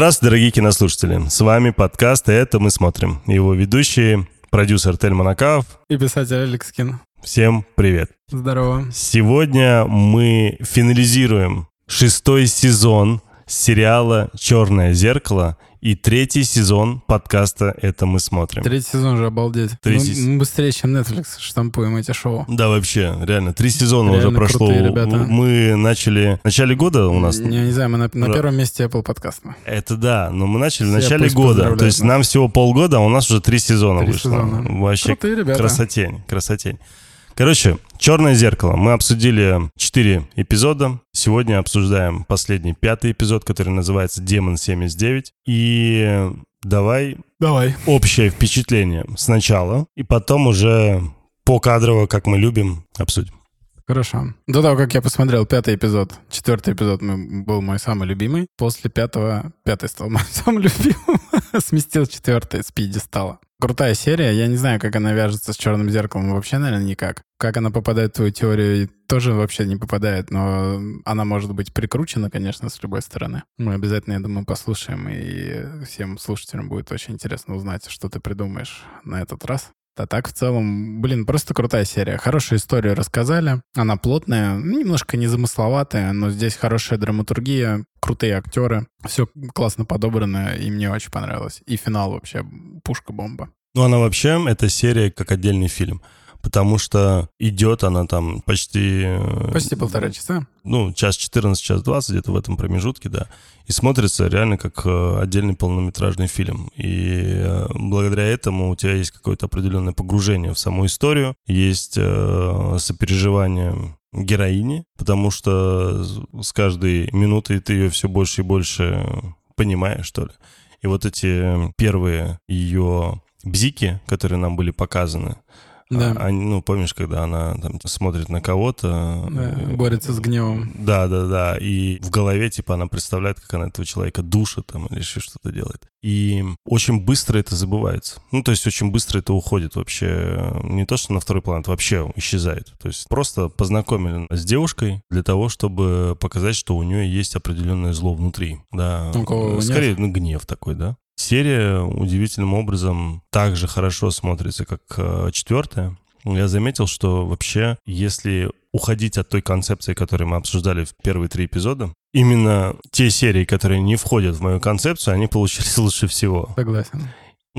Здравствуйте, дорогие кинослушатели. С вами подкаст «Это мы смотрим». Его ведущие продюсер Тель Монакав. И писатель Алекс Кин. Всем привет. Здорово. Сегодня мы финализируем шестой сезон сериала «Черное зеркало» и третий сезон подкаста «Это мы смотрим». Третий сезон же обалдеть. Третий... Мы, мы быстрее, чем Netflix штампуем эти шоу. Да, вообще, реально. Три сезона реально уже прошло. Крутые, ребята. Мы начали... В начале года у нас... Я не знаю, мы на, на первом месте Apple подкаста. Это да, но мы начали в начале года. То есть нас. нам всего полгода, а у нас уже три сезона Три вышло. сезона. Вообще Крутые ребята. красотень, красотень. Короче, «Черное зеркало». Мы обсудили четыре эпизода. Сегодня обсуждаем последний, пятый эпизод, который называется «Демон 79». И давай Давай. общее впечатление сначала, и потом уже покадрово, как мы любим, обсудим. Хорошо. До того, как я посмотрел пятый эпизод, четвертый эпизод был мой самый любимый. После пятого, пятый стал моим самым любимым. Сместил четвертый с пьедестала. Крутая серия. Я не знаю, как она вяжется с черным зеркалом. Вообще, наверное, никак. Как она попадает в твою теорию, тоже вообще не попадает. Но она может быть прикручена, конечно, с любой стороны. Мы обязательно, я думаю, послушаем. И всем слушателям будет очень интересно узнать, что ты придумаешь на этот раз. А так, в целом, блин, просто крутая серия. Хорошую историю рассказали. Она плотная, немножко незамысловатая, но здесь хорошая драматургия, крутые актеры. Все классно подобрано, и мне очень понравилось. И финал вообще пушка-бомба. Ну, она вообще, эта серия как отдельный фильм. Потому что идет она там почти... э, Почти полтора часа. ну, час 14, час 20, где-то в этом промежутке, да. И смотрится реально как э, отдельный полнометражный фильм. И э, благодаря этому у тебя есть какое-то определенное погружение в саму историю, есть сопереживание героини, потому что с каждой минутой ты ее все больше и больше понимаешь, что ли. И вот эти первые ее бзики, которые нам были показаны, Да. а- ну, помнишь, когда она там смотрит на кого-то... Да, э, борется с гневом. да, да, да. И в голове, типа, она представляет, как она этого человека душит там или еще что-то делает. И очень быстро это забывается. Ну, то есть очень быстро это уходит вообще. Не то, что на второй план, это вообще исчезает. То есть просто познакомили с девушкой для того, чтобы показать, что у нее есть определенное зло внутри. Да. У кого гнев? Скорее, ну, гнев такой, да. Серия удивительным образом так же хорошо смотрится, как э, четвертая. Я заметил, что вообще, если уходить от той концепции, которую мы обсуждали в первые три эпизода, именно те серии, которые не входят в мою концепцию, они получились лучше всего. Согласен.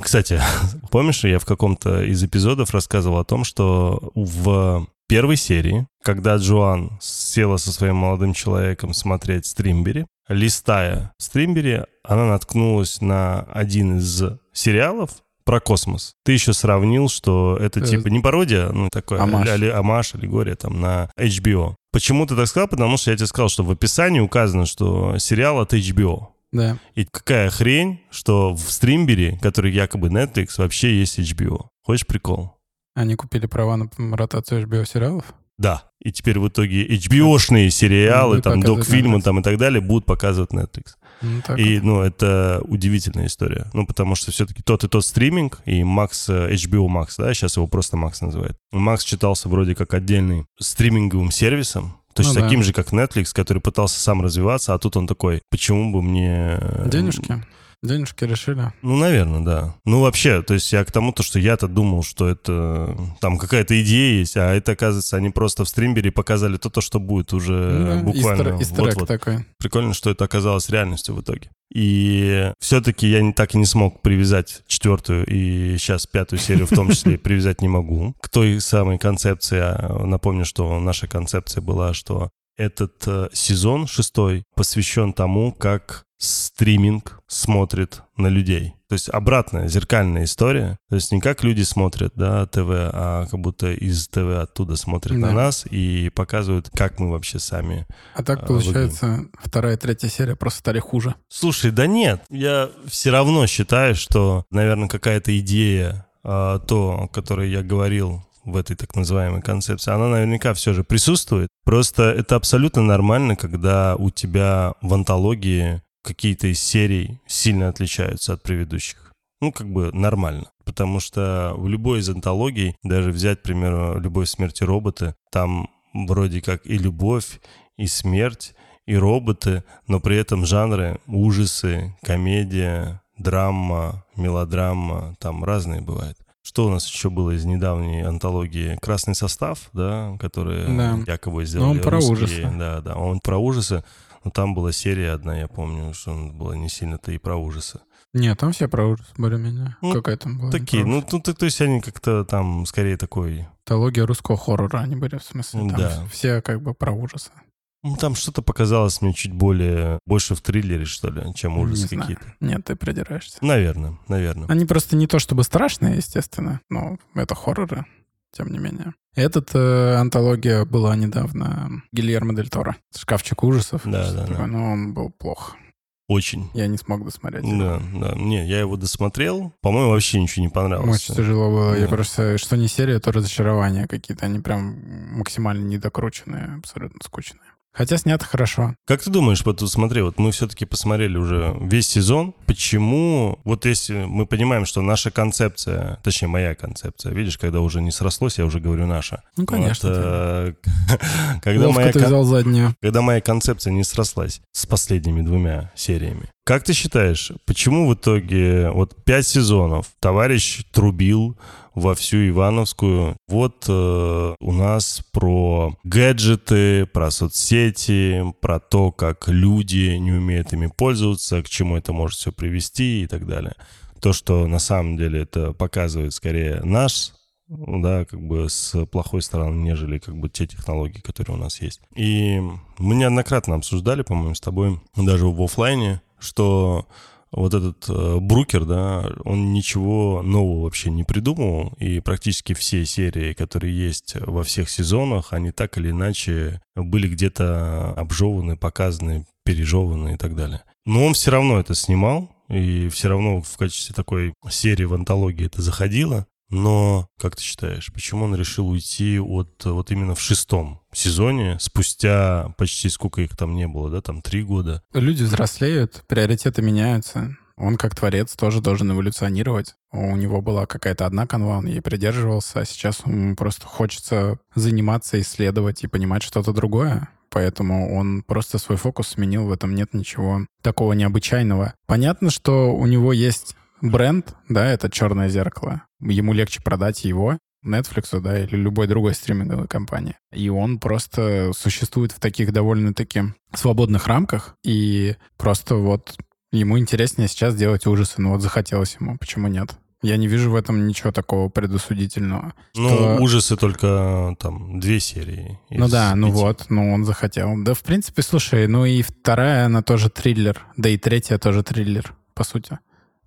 Кстати, помнишь, я в каком-то из эпизодов рассказывал о том, что в первой серии, когда Джоан села со своим молодым человеком смотреть Стримбери, листая Стримбери, она наткнулась на один из сериалов про космос. Ты еще сравнил, что это Э, типа не пародия, ну такой Омаж. али- омаж, аллегория там на HBO. Почему ты так сказал? Потому что я тебе сказал, что в описании указано, что сериал от HBO. Да. И какая хрень, что в стримбере, который якобы Netflix, вообще есть HBO. Хочешь прикол? Они купили права на ротацию HBO сериалов? Да. И теперь в итоге HBO-шные сериалы, Будут там, док-фильмы там и так далее будут показывать Netflix. Ну, так И, вот. ну, это удивительная история. Ну, потому что все-таки тот и тот стриминг, и Max, э, HBO Max, да, сейчас его просто Max называют. Max считался вроде как отдельный стриминговым сервисом, то есть Ну да. таким же, как Netflix, который пытался сам развиваться, а тут он такой, почему бы мне... э, Денежки? Денежки решили. Ну, наверное, да. Ну, вообще, то есть я к тому, то, что я-то думал, что это там какая-то идея есть, а это, оказывается, они просто в стримбере показали то, то что будет уже Ну Да, буквально истер- эгг вот-вот. такой. Прикольно, что это оказалось реальностью в итоге. И все-таки я не, так и не смог привязать четвертую и сейчас пятую серию в том числе привязать не могу к той самой концепции. А, Напомню, что наша концепция была, что этот э, сезон шестой посвящен тому, как стриминг смотрит на людей. То есть обратная, зеркальная история. То есть не как люди смотрят, да, ТВ, а как будто из ТВ оттуда смотрят на Да. нас и показывают, как мы вообще сами А так, А, получается, вторая и третья серия просто стали хуже. Слушай, да нет, я все равно считаю, что, наверное, какая-то идея, а, то, о которой я говорил в этой так называемой концепции, она наверняка все же присутствует. Просто это абсолютно нормально, когда у тебя в антологии какие-то из серий сильно отличаются от предыдущих. Ну, как бы нормально. Потому что в любой из антологий, даже взять, к примеру, «Любовь, смерть и роботы», там вроде как и любовь, и смерть, и роботы, но при этом жанры ужасы, комедия, драма, мелодрама, там разные бывают. Что у нас еще было из недавней антологии? Красный состав, да, который Да. якобы сделали Но он про русские. ужасы. Да, да, он про ужасы. Но там была серия одна, я помню, что он была не сильно-то и про ужасы. Нет, там все про ужас более-менее. Ну, Какая там была? Такие, ну, ну, то, то есть они как-то там скорее такой... Антология русского хоррора они были, в смысле. Там Да. все как бы про ужасы. Ну, там что-то показалось мне чуть более... Больше в триллере, что ли, чем Не ужасы знаю. какие-то. Нет, ты придираешься. Наверное, наверное. Они просто не то чтобы страшные, естественно, но это хорроры, тем не менее. Этот э, антология была недавно Гильермо Дель Торо. «Шкафчик ужасов». Да, да, такое, да. Но он был плох. Очень. Я не смог досмотреть. Да, да. Не, я его досмотрел. По-моему, вообще ничего не понравилось. Очень тяжело было. Я Да. просто, что не серия, то разочарования какие-то. Они прям максимально недокрученные, абсолютно скучные. Хотя снято хорошо. Как ты думаешь, вот смотри, вот мы все-таки посмотрели уже весь сезон, почему, вот если мы понимаем, что наша концепция, точнее моя концепция, видишь, когда уже не срослось, я уже говорю наша. Ну, конечно. Вот, э, когда, Ловко моя, ты взял заднюю. когда моя концепция не срослась с последними двумя сериями. Как ты считаешь, почему в итоге вот пять сезонов товарищ трубил во всю Ивановскую. Вот э, у нас про гаджеты, про соцсети, про то, как люди не умеют ими пользоваться, к чему это может все привести и так далее. То, что на самом деле это показывает скорее наш да, как бы с плохой стороны, нежели как бы те технологии, которые у нас есть. И мы неоднократно обсуждали, по-моему, с тобой, даже в оффлайне, что вот этот э, Брукер, да, он ничего нового вообще не придумывал, и практически все серии, которые есть во всех сезонах, они так или иначе были где-то обжеваны, показаны, пережеваны и так далее. Но он все равно это снимал, и все равно в качестве такой серии в антологии это заходило. Но, как ты считаешь, почему он решил уйти от вот именно в шестом сезоне, спустя почти сколько их там не было, да, там три года? Люди взрослеют, приоритеты меняются. Он как творец тоже должен эволюционировать. У него была какая-то одна канва, он ей придерживался, а сейчас ему просто хочется заниматься, исследовать и понимать что-то другое. Поэтому он просто свой фокус сменил, в этом нет ничего такого необычайного. Понятно, что у него есть бренд, да, это черное зеркало. Ему легче продать его, Netflix, да, или любой другой стриминговой компании. И он просто существует в таких довольно-таки свободных рамках, и просто вот ему интереснее сейчас делать ужасы, ну вот захотелось ему, почему нет? Я не вижу в этом ничего такого предосудительного. Ну, что- ужасы только там две серии. Ну да, ну пяти. вот, ну он захотел. Да, в принципе, слушай, ну и вторая, она тоже триллер, да и третья тоже триллер, по сути.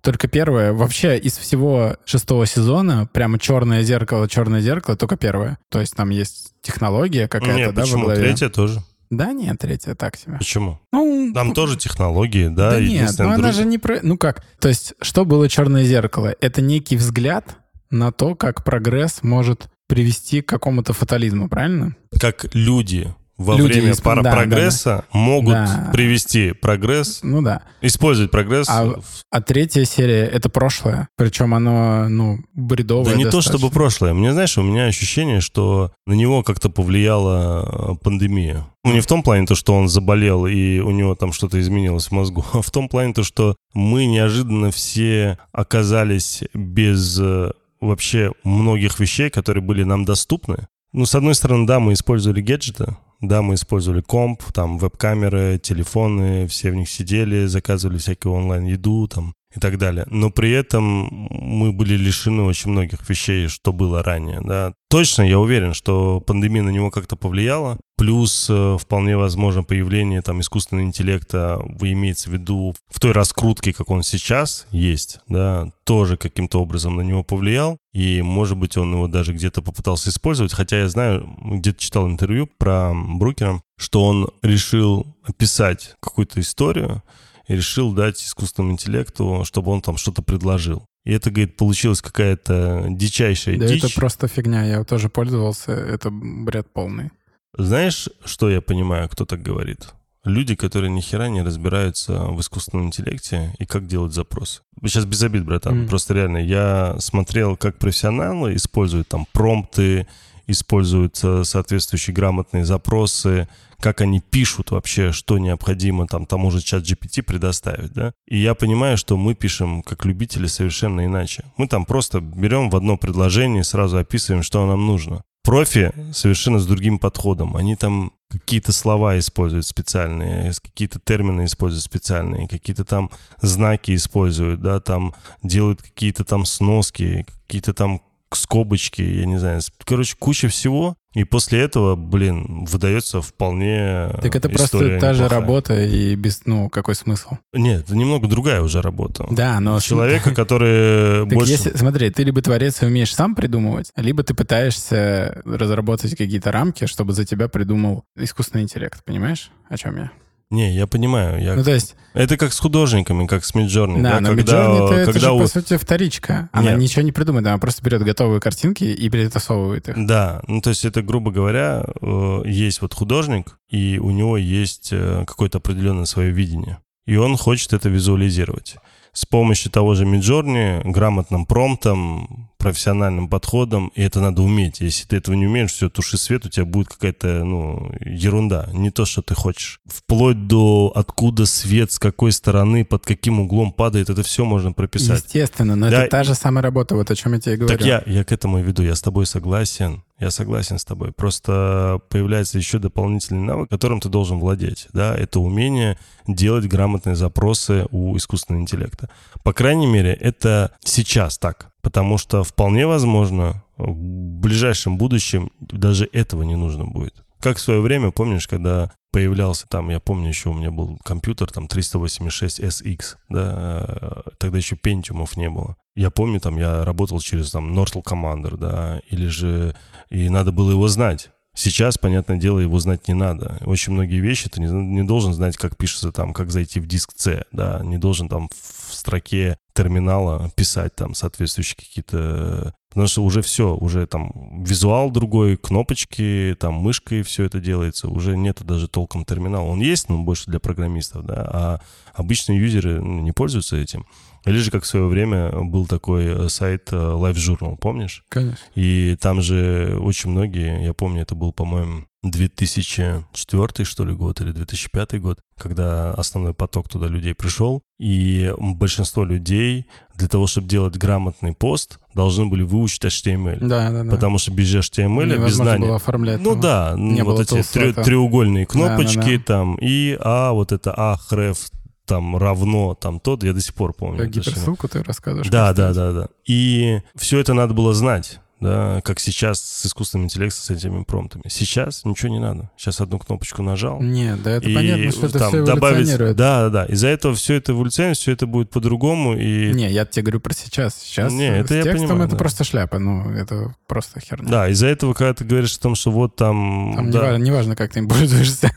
Только первая, вообще из всего шестого сезона, прямо черное зеркало, черное зеркало, только первое. То есть там есть технология какая-то, Нет, да, почему? Третья тоже. Да нет, третья так себе. Почему? Ну, Там тоже технологии, да. да нет, единственное, ну она друг- же не про... Ну как? То есть что было черное зеркало? Это некий взгляд на то, как прогресс может привести к какому-то фатализму, правильно? Как люди во Люди время исп- пара да, да, прогресса могут Да. привести прогресс, Ну да. использовать прогресс. А в- А третья серия — это прошлое. Причем оно, ну, бредовое Да не то достаточно. чтобы прошлое. Мне, знаешь, у меня ощущение, что на него как-то повлияла э, пандемия. Ну, не в том плане то, что он заболел и у него там что-то изменилось в мозгу, а в том плане то, что мы неожиданно все оказались без э, вообще многих вещей, которые были нам доступны. Ну, с одной стороны, да, мы использовали гаджеты, да, мы использовали комп, там, веб-камеры, телефоны, все в них сидели, заказывали всякую онлайн-еду, там, и так далее. Но при этом мы были лишены очень многих вещей, что было ранее, да. Точно, я уверен, что пандемия на него как-то повлияла. Плюс э, вполне возможно появление там искусственного интеллекта, вы имеется в виду в той раскрутке, как он сейчас есть, да, тоже каким-то образом на него повлиял. И, может быть, он его даже где-то попытался использовать. Хотя я знаю, где-то читал интервью про Брукера, что он решил описать какую-то историю, и решил дать искусственному интеллекту, чтобы он там что-то предложил. И это, говорит, получилась какая-то дичайшая Да дичь. это просто фигня. Я тоже пользовался. Это бред полный. Знаешь, что я понимаю, кто так говорит? Люди, которые ни хера не разбираются в искусственном интеллекте и как делать запросы. Сейчас без обид, братан. Мгм. Просто реально, я смотрел, как профессионалы используют там промпты, используются соответствующие грамотные запросы, как они пишут вообще, что необходимо там тому же чат GPT предоставить, да. И я понимаю, что мы пишем как любители совершенно иначе. Мы там просто берем в одно предложение и сразу описываем, что нам нужно. Профи совершенно с другим подходом. Они там какие-то слова используют специальные, какие-то термины используют специальные, какие-то там знаки используют, да, там делают какие-то там сноски, какие-то там скобочки, я не знаю. Короче, куча всего. И после этого, блин, выдается вполне Так это просто та же работа и без, ну, какой смысл? Нет, это немного другая уже работа. Да, но... Человека, который так больше... Если, смотри, ты либо творец и умеешь сам придумывать, либо ты пытаешься разработать какие-то рамки, чтобы за тебя придумал искусственный интеллект, понимаешь, о чем я? Не, я понимаю. Я... Ну, то есть... Это как с художниками, как с Миджорни. Да, да, но когда, Midjourney это, когда же, у... по сути, вторичка. Она Нет. ничего не придумает, она просто берет готовые картинки и перетасовывает их. Да, ну то есть это, грубо говоря, э, есть вот художник, и у него есть э, какое-то определенное свое видение. И он хочет это визуализировать с помощью того же Миджорни, грамотным промптом, профессиональным подходом, и это надо уметь. Если ты этого не умеешь, все, туши свет, у тебя будет какая-то, ну, ерунда, не то, что ты хочешь. Вплоть до откуда свет, с какой стороны, под каким углом падает, это все можно прописать. Естественно, но да, это та же самая работа, вот о чем я тебе говорю. Так я, я к этому и веду, я с тобой согласен. Я согласен с тобой. Просто появляется еще дополнительный навык, которым ты должен владеть. Да? Это умение делать грамотные запросы у искусственного интеллекта. По крайней мере, это сейчас так. Потому что вполне возможно, в ближайшем будущем даже этого не нужно будет. Как в свое время, помнишь, когда появлялся там, я помню, еще у меня был компьютер, там 386 SX, да, тогда еще пентиумов не было. Я помню, там я работал через там Nortel Commander, да, или же и надо было его знать. Сейчас, понятное дело, его знать не надо. Очень многие вещи ты не, не должен знать, как пишется там, как зайти в диск C, да, не должен там в строке терминала писать там соответствующие какие-то... Потому что уже все, уже там визуал другой, кнопочки, там мышкой все это делается, уже нету даже толком терминала. Он есть, но больше для программистов, да, а обычные юзеры ну, не пользуются этим. Или же, как в свое время был такой э, сайт э, Live Journal, помнишь? Конечно. И там же очень многие, я помню, это был, по-моему, 2004 что ли год или 2005 год, когда основной поток туда людей пришел, и большинство людей для того, чтобы делать грамотный пост, должны были выучить HTML. Да, да, да. Потому что без HTML, Невозможно без знания... было оформлять. Ну его. да, Не вот эти трё- треугольные кнопочки да, да, да. там, и А, вот это А, хреф, там равно там тот, я до сих пор помню. Как гиперссылку ты рассказываешь. Да, да, да, да. И все это надо было знать да, как сейчас с искусственным интеллектом, с этими промптами. Сейчас ничего не надо. Сейчас одну кнопочку нажал. Нет, да, это и понятно, что это там, все добавить, Да, да, да. Из-за этого все это эволюционирует, все это будет по-другому. И... Не, я тебе говорю про сейчас. Сейчас не, это с я текстом понимаю, это да. просто шляпа, ну, это просто херня. Да, из-за этого, когда ты говоришь о том, что вот там... Там да. неважно, неважно, как ты им пользуешься,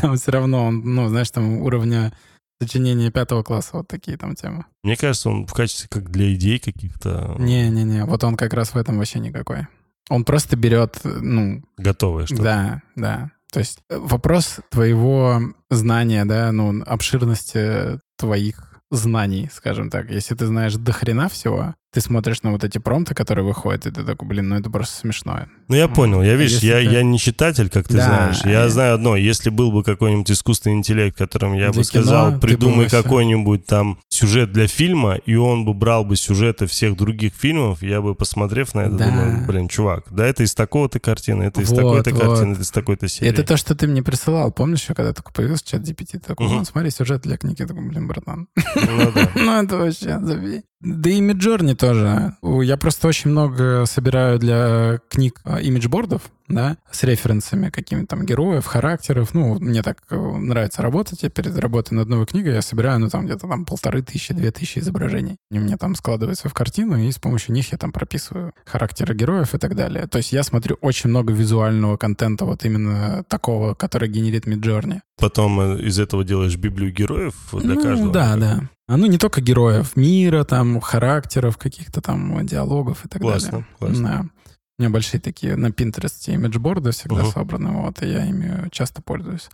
там все равно, он, ну, знаешь, там уровня сочинение пятого класса, вот такие там темы. Мне кажется, он в качестве как для идей каких-то... Не-не-не, вот он как раз в этом вообще никакой. Он просто берет, ну... Готовое что-то. Да, да. То есть э, вопрос твоего знания, да, ну, обширности твоих знаний, скажем так. Если ты знаешь до хрена всего, ты смотришь на вот эти промты, которые выходят, и ты такой, блин, ну это просто смешно. Ну я понял, я, видишь, я, ты... я не читатель, как ты да, знаешь. Я, я знаю одно, если был бы какой-нибудь искусственный интеллект, которым я бы сказал, кино, придумай какой-нибудь там сюжет для фильма, и он бы брал бы сюжеты всех других фильмов, я бы, посмотрев на это, да. думаю, блин, чувак, да это из такого-то картины, это из вот, такой-то вот. картины, это из такой-то серии. Это то, что ты мне присылал, помнишь, когда только появился чат GPT, такой, угу. смотри, сюжет для книги, я такой, блин, братан. Ну, да. ну это вообще, забей. Да и Midjourney тоже. Я просто очень много собираю для книг а, имиджбордов, да, с референсами какими-то там героев, характеров. Ну, мне так э, нравится работать. Я перед работой над новой книгой я собираю, ну, там где-то там полторы тысячи, две тысячи изображений. Они у меня там складываются в картину, и с помощью них я там прописываю характеры героев и так далее. То есть я смотрю очень много визуального контента, вот именно такого, который генерит Midjourney. Потом э, из этого делаешь библию героев для ну, каждого? Да, да. А ну не только героев, мира, там, характеров, каких-то там диалогов и так классно, далее. Классно, да. У меня большие такие на Pinterest имиджборды всегда uh-huh. собраны, вот, и я ими часто пользуюсь.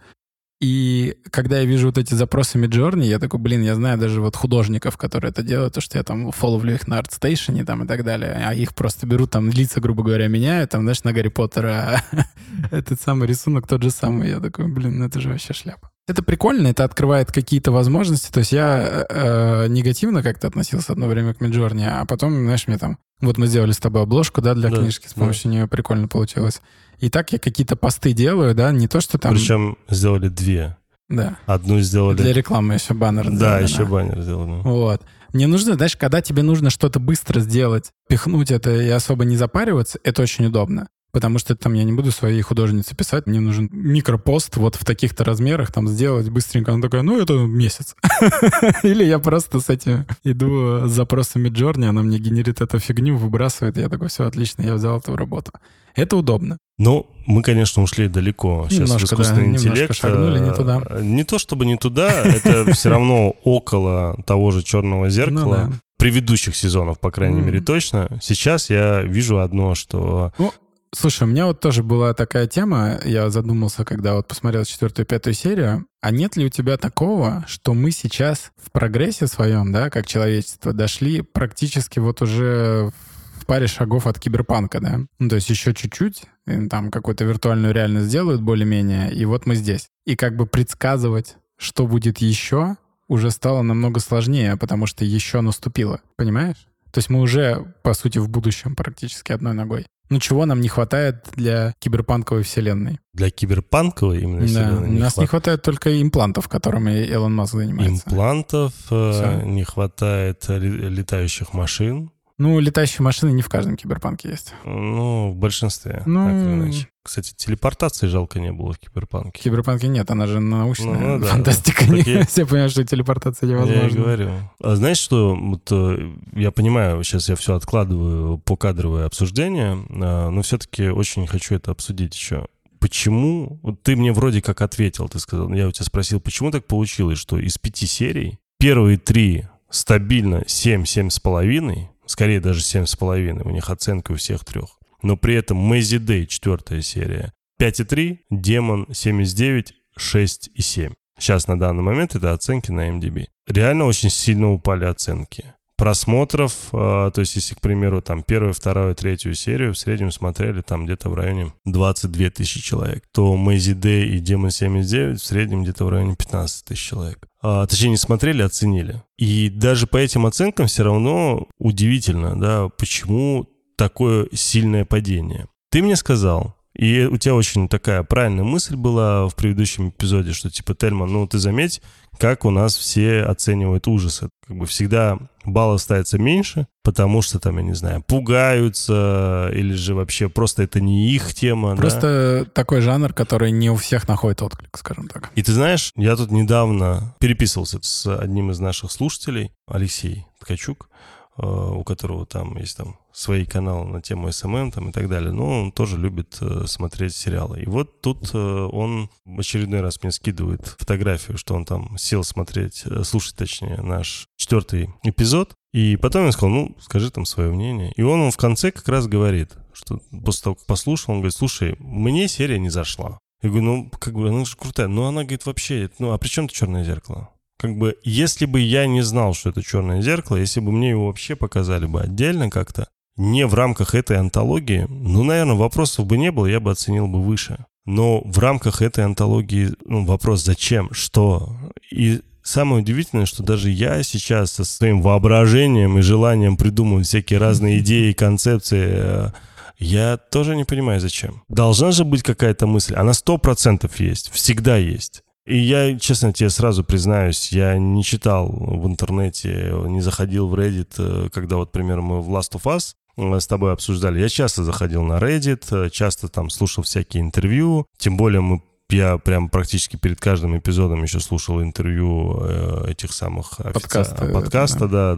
И когда я вижу вот эти запросы Midjourney, я такой, блин, я знаю даже вот художников, которые это делают, то, что я там фолловлю их на ArtStation там и так далее, а их просто берут, там лица, грубо говоря, меняют, там, знаешь, на Гарри Поттера этот самый рисунок тот же самый. Я такой, блин, ну это же вообще шляпа. Это прикольно, это открывает какие-то возможности. То есть я э, негативно как-то относился одно время к Midjourney, а потом, знаешь, мне там... Вот мы сделали с тобой обложку, да, для да, книжки, с помощью да. нее прикольно получилось. И так я какие-то посты делаю, да, не то, что там... Причем сделали две. Да. Одну сделали... Для рекламы еще баннер Да, сделали, еще да. баннер сделали. Вот. Мне нужно, знаешь, когда тебе нужно что-то быстро сделать, пихнуть это и особо не запариваться, это очень удобно. Потому что там я не буду своей художнице писать, мне нужен микропост вот в таких-то размерах там сделать быстренько. Она такая, ну это месяц. Или я просто с этим иду с запросами Джорни, она мне генерит эту фигню, выбрасывает, я такой, все отлично, я взял эту работу. Это удобно. Ну, мы, конечно, ушли далеко. Сейчас немножко, в искусственный да, интеллект. шагнули не туда. Э, не то чтобы не туда, это все равно около того же черного ну зеркала. Предыдущих сезонов, по крайней мере, точно. Сейчас я вижу одно, что ну, Слушай, у меня вот тоже была такая тема, я задумался, когда вот посмотрел четвертую и пятую серию, а нет ли у тебя такого, что мы сейчас в прогрессе своем, да, как человечество, дошли практически вот уже в паре шагов от киберпанка, да? Ну, то есть еще чуть-чуть, там какую-то виртуальную реальность сделают более-менее, и вот мы здесь. И как бы предсказывать, что будет еще, уже стало намного сложнее, потому что еще наступило, понимаешь? То есть мы уже, по сути, в будущем практически одной ногой. Ну, чего нам не хватает для киберпанковой вселенной? Для киберпанковой именно да, вселенной? У нас хват... не хватает только имплантов, которыми Илон Маск занимается. Имплантов, э, Все. не хватает летающих машин. Ну, летающие машины не в каждом киберпанке есть. Ну, в большинстве, ну, так или иначе. Кстати, телепортации жалко не было в Киберпанке. В Киберпанке нет, она же научная ну, ну, да. фантастика. Так я... Все понимают, что телепортация невозможна. Я и говорю. А знаешь, что вот, э, я понимаю, сейчас я все откладываю по кадровое обсуждение, а, но все-таки очень хочу это обсудить еще. Почему? Вот ты мне вроде как ответил, ты сказал, я у тебя спросил, почему так получилось, что из пяти серий первые три стабильно 7, 7,5, скорее даже 7,5, у них оценка у всех трех. Но при этом Мэзи Дэй, четвертая серия, 5,3, Демон 79, 6 и 7. Сейчас на данный момент это оценки на MDB. Реально очень сильно упали оценки. Просмотров, э, то есть если, к примеру, там первую, вторую, третью серию в среднем смотрели там где-то в районе 22 тысячи человек, то Мэзи Дэй и Демон 79 в среднем где-то в районе 15 тысяч человек а, точнее, не смотрели, оценили. И даже по этим оценкам все равно удивительно, да, почему такое сильное падение. Ты мне сказал, и у тебя очень такая правильная мысль была в предыдущем эпизоде, что типа, Тельман, ну ты заметь, как у нас все оценивают ужасы. Как бы всегда баллов ставится меньше, потому что там, я не знаю, пугаются, или же вообще просто это не их тема. Просто да? такой жанр, который не у всех находит отклик, скажем так. И ты знаешь, я тут недавно переписывался с одним из наших слушателей, Алексей Ткачук, у которого там есть там свои каналы на тему SMM там и так далее, но он тоже любит э, смотреть сериалы. И вот тут э, он очередной раз мне скидывает фотографию, что он там сел смотреть, слушать точнее, наш четвертый эпизод, и потом я сказал, ну, скажи там свое мнение. И он, он в конце как раз говорит, что после того, как послушал, он говорит, слушай, мне серия не зашла. Я говорю, ну, как бы, она же крутая. Ну, она говорит, вообще, ну, а при чем это черное зеркало? Как бы, если бы я не знал, что это черное зеркало, если бы мне его вообще показали бы отдельно как-то, не в рамках этой антологии, ну, наверное, вопросов бы не было, я бы оценил бы выше. Но в рамках этой антологии, ну, вопрос зачем, что? И самое удивительное, что даже я сейчас со своим воображением и желанием придумывать всякие разные идеи, концепции, э, я тоже не понимаю, зачем. Должна же быть какая-то мысль. Она сто процентов есть, всегда есть. И я, честно тебе сразу признаюсь, я не читал в интернете, не заходил в Reddit, э, когда вот, например, мы в Last of Us э, с тобой обсуждали. Я часто заходил на Reddit, э, часто там слушал всякие интервью, тем более мы я прям практически перед каждым эпизодом еще слушал интервью этих самых офици... подкаста, подкаста, да,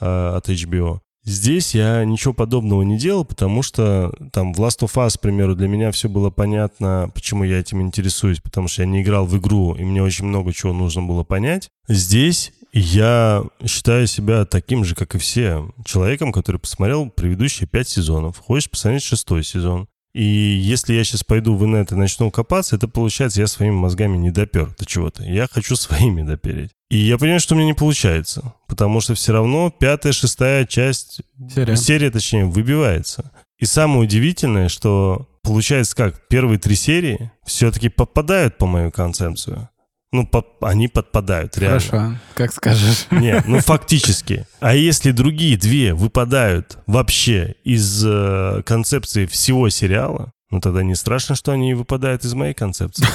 да, от HBO. Здесь я ничего подобного не делал, потому что там в Last of Us, к примеру, для меня все было понятно, почему я этим интересуюсь, потому что я не играл в игру, и мне очень много чего нужно было понять. Здесь я считаю себя таким же, как и все, человеком, который посмотрел предыдущие пять сезонов. Хочешь посмотреть шестой сезон. И если я сейчас пойду в инет и начну копаться, это получается, я своими мозгами не допер до чего-то. Я хочу своими допереть. И я понимаю, что у меня не получается, потому что все равно пятая, шестая часть, Серия. серия точнее, выбивается. И самое удивительное, что получается как, первые три серии все-таки попадают по мою концепцию. Ну, по- они подпадают, реально. Хорошо, как скажешь. Нет, ну фактически. А если другие две выпадают вообще из э, концепции всего сериала, ну тогда не страшно, что они выпадают из моей концепции.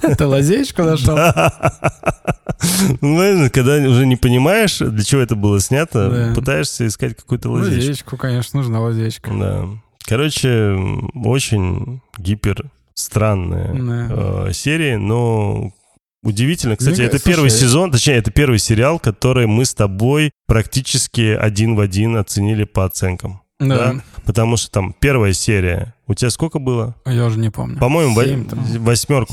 Ты лазеечку нашел? Ну, когда уже не понимаешь, для чего это было снято, пытаешься искать какую-то лазейку. Лазеечку, конечно, нужна лазеечка. Да. Короче, очень гипер странная Да. э, серия, но удивительно. Кстати, Мне это кажется, первый слушай, сезон, точнее, это первый сериал, который мы с тобой практически один в один оценили по оценкам. Да, Потому что там первая серия. У тебя сколько было? я уже не помню. По-моему, Семь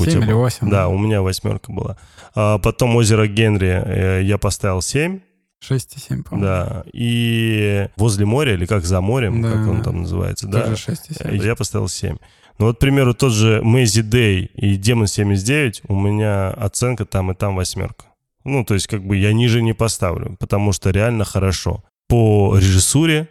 у тебя или была. восемь. Да, у меня восьмерка была. А потом «Озеро Генри» э, я поставил 7. Шесть и семь, по-моему. Да. И «Возле моря» или как «За морем», Да. как он там называется. Да. Тоже Э, семь. Я поставил 7. Ну вот, к примеру, тот же Мэйзи Дэй и Демон 79, у меня оценка там и там восьмерка. Ну, то есть, как бы я ниже не поставлю, потому что реально хорошо. По режиссуре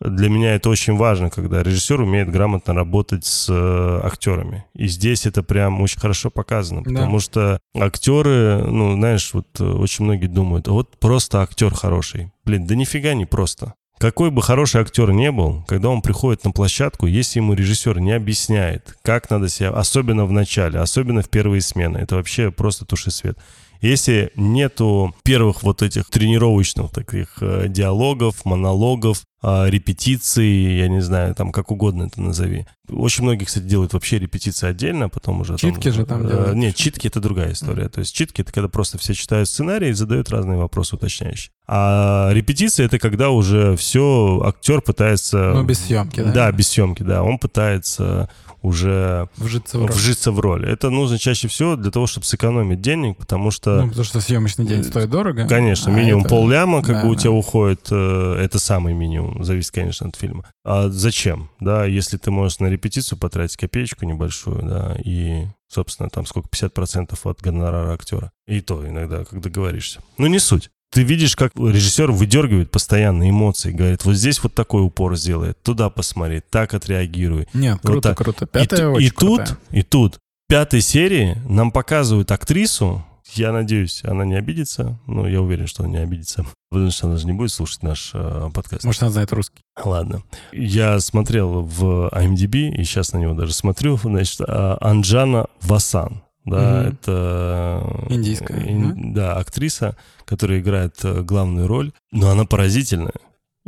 для меня это очень важно, когда режиссер умеет грамотно работать с э, актерами. И здесь это прям очень хорошо показано, Да. потому что актеры, ну, знаешь, вот э, очень многие думают, вот просто актер хороший. Блин, да нифига не просто. Какой бы хороший актер не был, когда он приходит на площадку, если ему режиссер не объясняет, как надо себя, особенно в начале, особенно в первые смены, это вообще просто туши свет. Если нету первых вот этих тренировочных таких э, диалогов, монологов, э, репетиций, я не знаю, там как угодно это назови. Очень многие, кстати, делают вообще репетиции отдельно, а потом уже... Читки же там э, делают. Нет, читки это другая история. То есть читки это когда просто все читают сценарий и задают разные вопросы уточняющие. А репетиция это когда уже все, актер пытается... Ну, без съемки, да? Да, без съемки, да. Он пытается уже Вжиться в роль. вжиться в роль. Это нужно чаще всего для того, чтобы сэкономить денег, потому что... Ну, потому что съемочный день стоит дорого. Конечно, а минимум это- полляма, как да, бы у да. тебя уходит, э, это самый минимум, зависит, конечно, от фильма. А зачем, да, если ты можешь на репетицию потратить копеечку небольшую, да, и, собственно, там сколько, 50% от гонорара актера. И то иногда, как договоришься. Ну, не суть. Ты видишь, как режиссер выдергивает постоянно эмоции, говорит, вот здесь вот такой упор сделает, туда посмотри, так отреагируй. Нет, Вот круто, так. круто. И Пятая ту- очень и, тут, крутая. и тут, в пятой серии нам показывают актрису. Я надеюсь, она не обидится. Ну, я уверен, что она не обидится. Потому что она же не будет слушать наш э, подкаст. Может, она знает русский. Ладно. Я смотрел в IMDb, и сейчас на него даже смотрю. Значит, а, Анджана Васан. Да, Мгм. это... Индийская, ин- да, актриса, которая играет э, главную роль. Но она поразительная.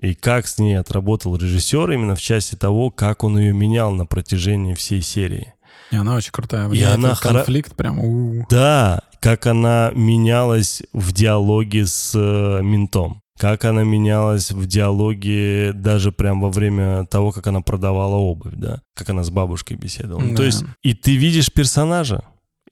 И как с ней отработал режиссер именно в части того, как он ее менял на протяжении всей серии. И она очень крутая. И она конфликт прям... у-у. Да, как она менялась в диалоге с э, ментом. Как она менялась в диалоге даже прям во время того, как она продавала обувь, да? Как она с бабушкой беседовала. Ну, То Да. есть, и ты видишь персонажа.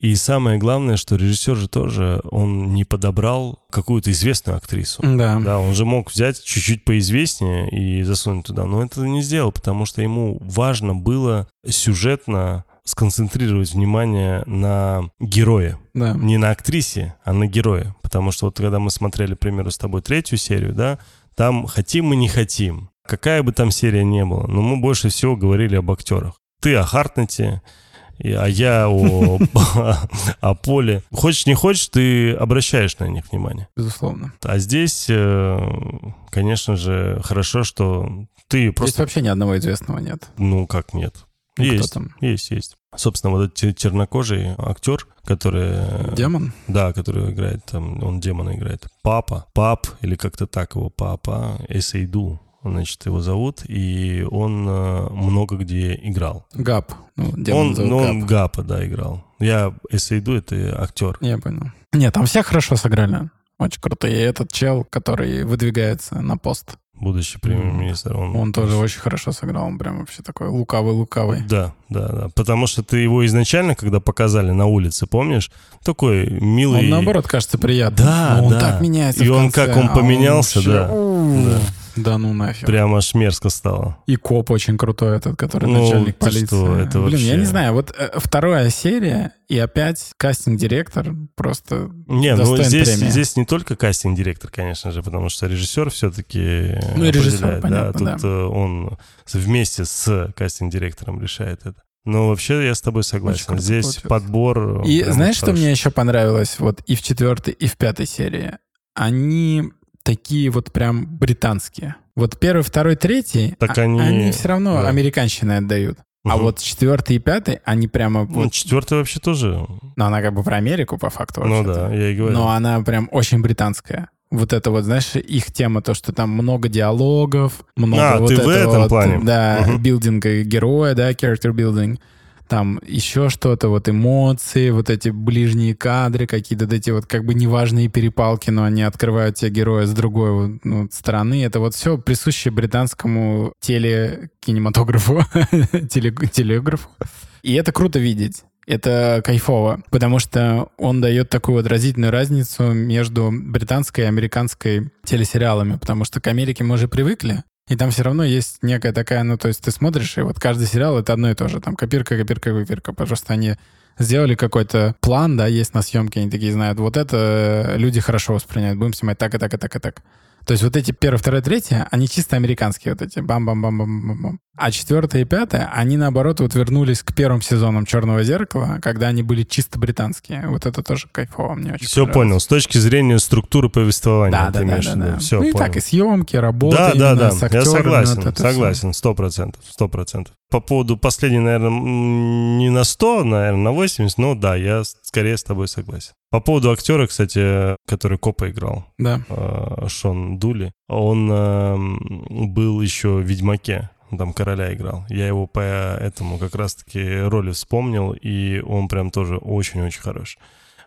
И самое главное, что режиссер же тоже, он не подобрал какую-то известную актрису. Да. Да, он же мог взять чуть-чуть поизвестнее и засунуть туда, но это не сделал, потому что ему важно было сюжетно сконцентрировать внимание на герое. Да. Не на актрисе, а на герое. Потому что вот когда мы смотрели, к примеру, с тобой третью серию, да, там хотим мы не хотим. Какая бы там серия не была, но мы больше всего говорили об актерах. Ты о Хартнете, а я о, о Поле. Хочешь, не хочешь, ты обращаешь на них внимание. Безусловно. А здесь, э, конечно же, хорошо, что ты Здесь просто... вообще ни одного известного нет. Ну, как нет? Ну, есть, там? есть, есть. Собственно, вот этот чернокожий актер, который... э, Демон? Да, который играет там, он демона играет. Папа, пап, или как-то так его, папа, Эсейду, значит, его зовут, и он э, много где играл. Гап. Ну, он, ну, Гап. он Гапа, да, играл. Я Эсейду, это актер. Я понял. Нет, там все хорошо сыграли. Очень круто. И этот чел, который выдвигается на пост, Будущий премьер-министр. Он, он тоже очень хорошо сыграл. Он прям вообще такой лукавый-лукавый. Да, да, да. Потому что ты его изначально, когда показали на улице, помнишь, такой милый... Он, наоборот, кажется приятным. Да, Но он да. так меняется И он конце, как он а поменялся, вообще, да. Да. Да ну нафиг. Прям аж мерзко стало. И коп очень крутой этот, который Ну, начальник полиции. что, это Блин, я вообще- не знаю, вот э, вторая серия, и опять кастинг-директор просто Не, ну здесь, премии. здесь не только кастинг-директор, конечно же, потому что режиссер все-таки Ну и режиссер, понятно, Тут да. э, он вместе с кастинг-директором решает это. Но вообще я с тобой согласен. Здесь получилось. подбор... И прям знаешь, что хороший. мне еще понравилось вот и в четвертой, и в пятой серии? Они такие вот прям британские. Вот первый, второй, третий, Так а- они- все равно да. американщиной отдают. А Мгм. вот четвертый и пятый, они прямо... Ну, Вот, четвертый вообще тоже. ну, она как бы про Америку, по факту. Ну вообще-то. да, я и говорю. Но она прям очень британская. Вот это вот, знаешь, их тема, то, что там много диалогов, много А, вот ты в этого этом вот, плане. Да, Мгм. билдинга героя, да, character building. Там еще что-то, вот эмоции, вот эти ближние кадры, какие-то вот эти вот как бы неважные перепалки, но они открывают тебе героя с другой ну, стороны. Это вот все присуще британскому телекинематографу, теле- телеграфу. И это круто видеть. Это кайфово, потому что он дает такую вот разительную разницу между британской и американской телесериалами, потому что к Америке мы уже привыкли, и там все равно есть некая такая, ну, то есть ты смотришь, и вот каждый сериал — это одно и то же. Там копирка, копирка, копирка. Просто они сделали какой-то план, да, есть на съемке, они такие знают, вот это э, люди хорошо воспринимают, будем снимать так и так и так и так. То есть вот эти первое, второе, третье, они чисто американские вот эти, бам-бам-бам-бам-бам. А четвертое и пятое, они наоборот вот вернулись к первым сезонам «Черного зеркала», когда они были чисто британские. Вот это тоже кайфово, мне очень Все понял. С точки зрения структуры повествования Да, да, да, да, да. Все ну и понял. так, и съемки, работа Да, да, да, с я актерами, согласен, вот согласен, сто процентов, сто процентов. По поводу последней, наверное, не на 100, наверное, на 80, но да, я скорее с тобой согласен. По поводу актера, кстати, который Копа играл, Да. э, Шон Дули, он эм, был еще в «Ведьмаке», там короля играл. Я его по этому как раз-таки роли вспомнил, и он прям тоже очень-очень хорош.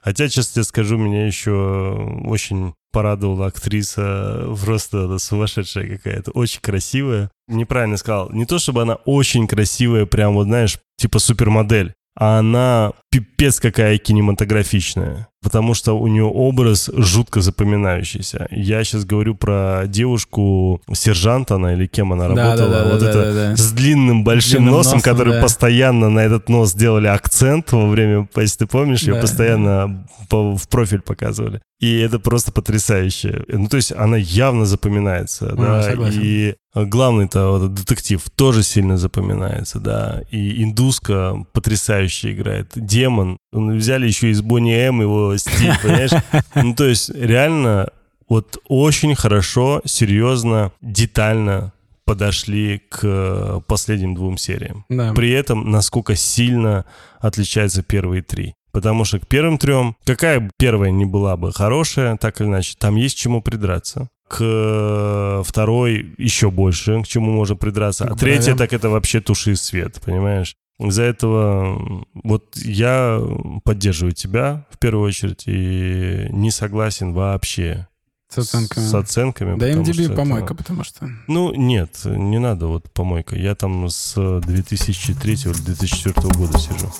Хотя, честно скажу, меня еще очень порадовала актриса, просто сумасшедшая какая-то, очень красивая. Неправильно сказал, не то чтобы она очень красивая, прям вот, знаешь, типа супермодель, а она пипец какая кинематографичная, потому что у нее образ жутко запоминающийся. Я сейчас говорю про девушку, сержант она или кем она Да, работала, да, да, вот да, это да, да. с длинным большим Длинным носом, носом, который да. постоянно на этот нос делали акцент во время, если ты помнишь, ее постоянно по- в профиль показывали. И это просто потрясающе. Ну, то есть она явно запоминается, да. согласен. И главный-то вот, детектив тоже сильно запоминается, да. И индуска потрясающе играет. Демон. Ну, Взяли еще из Бонни М его стиль, понимаешь? Ну, то есть реально вот очень хорошо, серьезно, детально подошли к э, последним двум сериям. Да. При этом, насколько сильно отличаются первые три. Потому что к первым трем, какая первая не была бы хорошая, так или иначе, там есть чему придраться. К э, второй еще больше, к чему можно придраться. А К третья, так это вообще туши свет, понимаешь? Из-за этого вот я поддерживаю тебя в первую очередь и не согласен вообще С оценками. с оценками. Да потому что MDB это- помойка, потому что... Ну, нет, не надо вот помойка. Я там с 2003 или 2004 года сижу.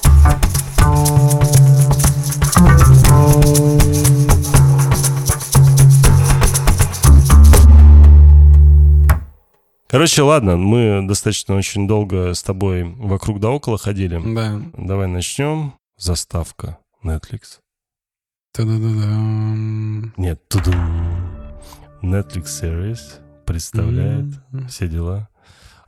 Короче, ладно, мы достаточно очень долго с тобой вокруг да около ходили. Да. Давай начнем. Заставка Netflix. Та-да-да-дам. Нет, тудум. Netflix Series представляет М. все дела.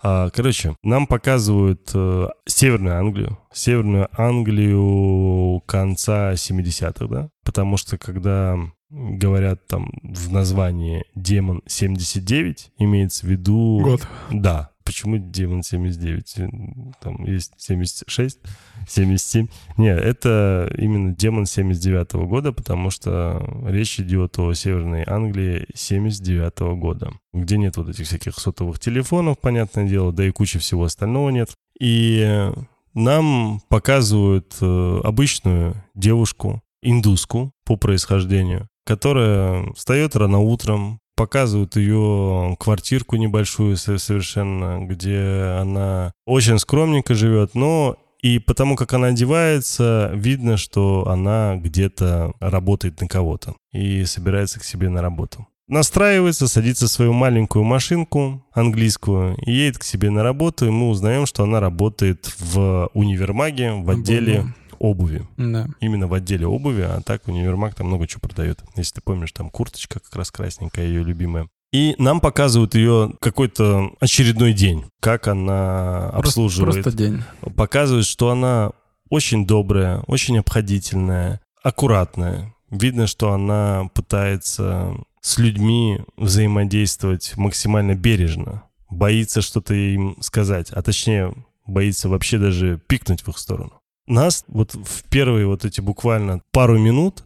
А, короче, нам показывают э, Северную Англию. Северную Англию конца 70-х, да? Потому что когда говорят там в названии «Демон 79», имеется в виду... Год. Да. Почему демон 79? Там есть 76, 77. Нет, это именно демон 79 года, потому что речь идет о Северной Англии 79 года, где нет вот этих всяких сотовых телефонов, понятное дело, да и кучи всего остального нет. И нам показывают э, обычную девушку, индуску по происхождению, которая встает рано утром, показывают ее квартирку небольшую со- совершенно, где она очень скромненько живет, но и потому как она одевается, видно, что она где-то работает на кого-то и собирается к себе на работу. настраивается, садится в свою маленькую машинку английскую и едет к себе на работу, и мы узнаем, что она работает в универмаге в отделе обуви. Да. Именно в отделе обуви, а так универмаг там много чего продает. Если ты помнишь, там курточка как раз красненькая, ее любимая. И нам показывают ее какой-то очередной день, как она обслуживает. Просто, просто день. Показывают, что она очень добрая, очень обходительная, аккуратная. Видно, что она пытается с людьми взаимодействовать максимально бережно. Боится что-то им сказать, а точнее боится вообще даже пикнуть в их сторону. Нас вот в первые вот эти буквально пару минут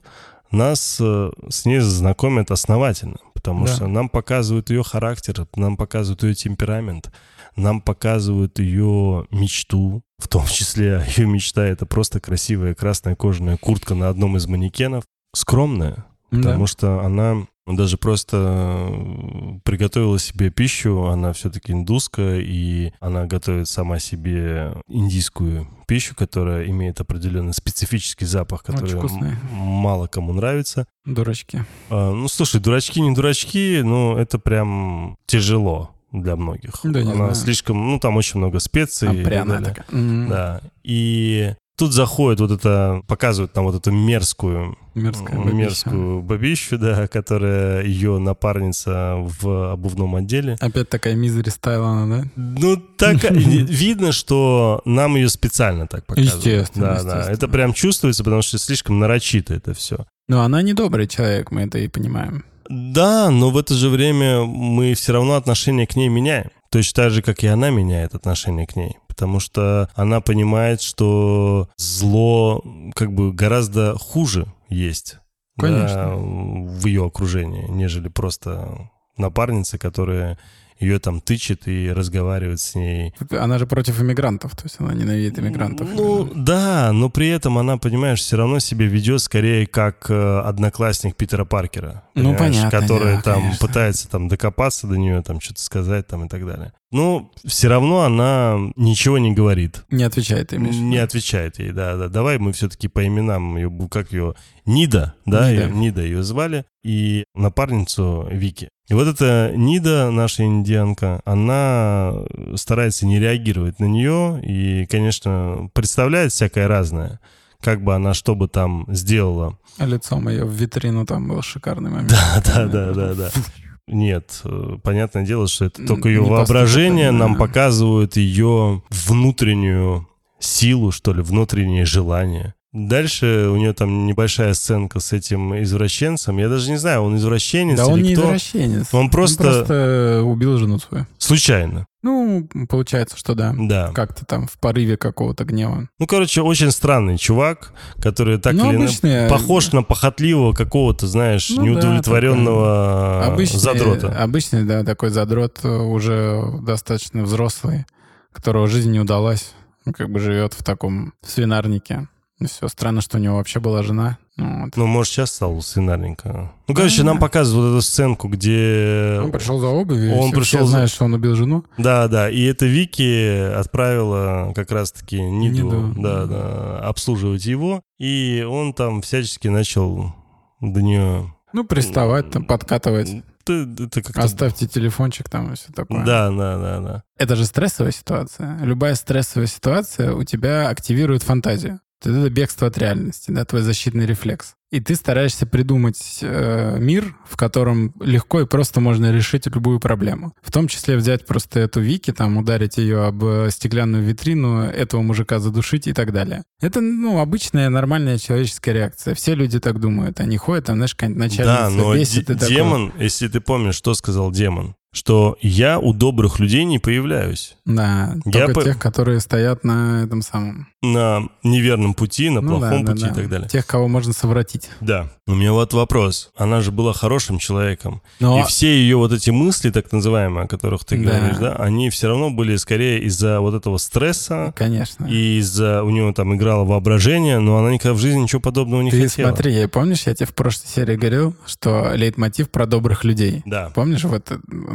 нас э, с ней знакомят основательно, потому да. что нам показывают ее характер, нам показывают ее темперамент, нам показывают ее мечту, в том числе ее мечта это просто красивая красная кожаная куртка на одном из манекенов, скромная, потому да. что она даже просто приготовила себе пищу, она все-таки индуска, и она готовит сама себе индийскую пищу, которая имеет определенный специфический запах, который мало кому нравится. Дурачки. А, ну, слушай, дурачки не дурачки, но это прям тяжело для многих. Да, Она знаю. слишком, ну, там очень много специй. А пряная такая. Да. И Тут заходит вот это, показывают нам вот эту мерзкую, Мерзкая бабища. мерзкую бабищу, да, которая ее напарница в обувном отделе. Опять такая мизери стайл она, да? Ну, так видно, что нам ее специально так показывают. Естественно, Да, естественно. да. Это прям чувствуется, потому что слишком нарочито это все. Но она не добрый человек, мы это и понимаем. Да, но в это же время мы все равно отношение к ней меняем. Точно так же, как и она меняет отношение к ней. Потому что она понимает, что зло как бы гораздо хуже есть Конечно. да, в ее окружении, нежели просто напарницы, которые ее там тычет и разговаривает с ней. Она же против иммигрантов, то есть она ненавидит иммигрантов. Ну да, но при этом она, понимаешь, все равно себя ведет скорее как э, одноклассник Питера Паркера. Ну, понятно, Который да, там конечно. пытается там докопаться до нее, там что-то сказать там и так далее. Но все равно она ничего не говорит. Не отвечает им. Не отвечает ей, да, да. Давай мы все-таки по именам ее, как ее, Нида, да, Нида. Нида ее звали, и напарницу Вики. И вот эта Нида, наша индианка, она старается не реагировать на нее и, конечно, представляет всякое разное. Как бы она что бы там сделала. А лицом ее в витрину там был шикарный момент. Да, да, да, да, да. Нет, э, понятное дело, что это только ее воображение нам показывает ее внутреннюю силу, что ли, внутреннее желание. Дальше у нее там небольшая сценка с этим извращенцем. Я даже не знаю, он извращенец Да или он не кто. извращенец. Он просто- убил жену свою. Случайно, Ну, получается, что да. да. Как-то там в порыве какого-то гнева. Ну, короче, очень странный чувак, который так Ну, или иначе обычный, похож на похотливого какого-то, знаешь, Ну да, неудовлетворенного Обычный, задрота. Обычный, да, такой задрот э, уже достаточно взрослый, которого жизнь не удалась. Он как бы живет в таком свинарнике. Все. Странно, что у него вообще была жена. Ну, вот. Ну, может, сейчас стал свинарненько. Ну, короче, Да. нам показывают вот эту сценку, где... Он пришел за обувью, Он все, пришел все за- знают, что он убил жену. Да, да, и это Вики отправила как раз-таки Ниду, Ниду. Да, да, обслуживать его, и он там всячески начал до нее... Ну, приставать, там, подкатывать. Это, это как-то... Оставьте телефончик там и все такое. Да, да, да, да. Это же стрессовая ситуация. Любая стрессовая ситуация у тебя активирует фантазию. Это бегство от реальности, да, твой защитный рефлекс. И ты стараешься придумать э, мир, в котором легко и просто можно решить любую проблему. В том числе взять просто эту Вики, там, ударить ее об э, стеклянную витрину, этого мужика задушить и так далее. Это, ну, обычная нормальная человеческая реакция. Все люди так думают. Они ходят, там, знаешь, начальница Да, но бесит и такое. демон, если ты помнишь, что сказал демон, что я у добрых людей не появляюсь. Да, Я только по- тех, которые стоят на этом самом. На неверном пути, на Ну плохом да, пути да. и так далее. Тех, кого можно совратить. Да. У меня вот вопрос. Она же была хорошим человеком. Но И все ее вот эти мысли, так называемые, о которых ты Да. говоришь, да, они все равно были скорее из-за вот этого стресса, Конечно. и из-за у него там играло воображение, но она никогда в жизни ничего подобного не Ты хотела. смотри, я помнишь, я тебе в прошлой серии говорил, что лейтмотив про добрых людей. Да. Помнишь, вот,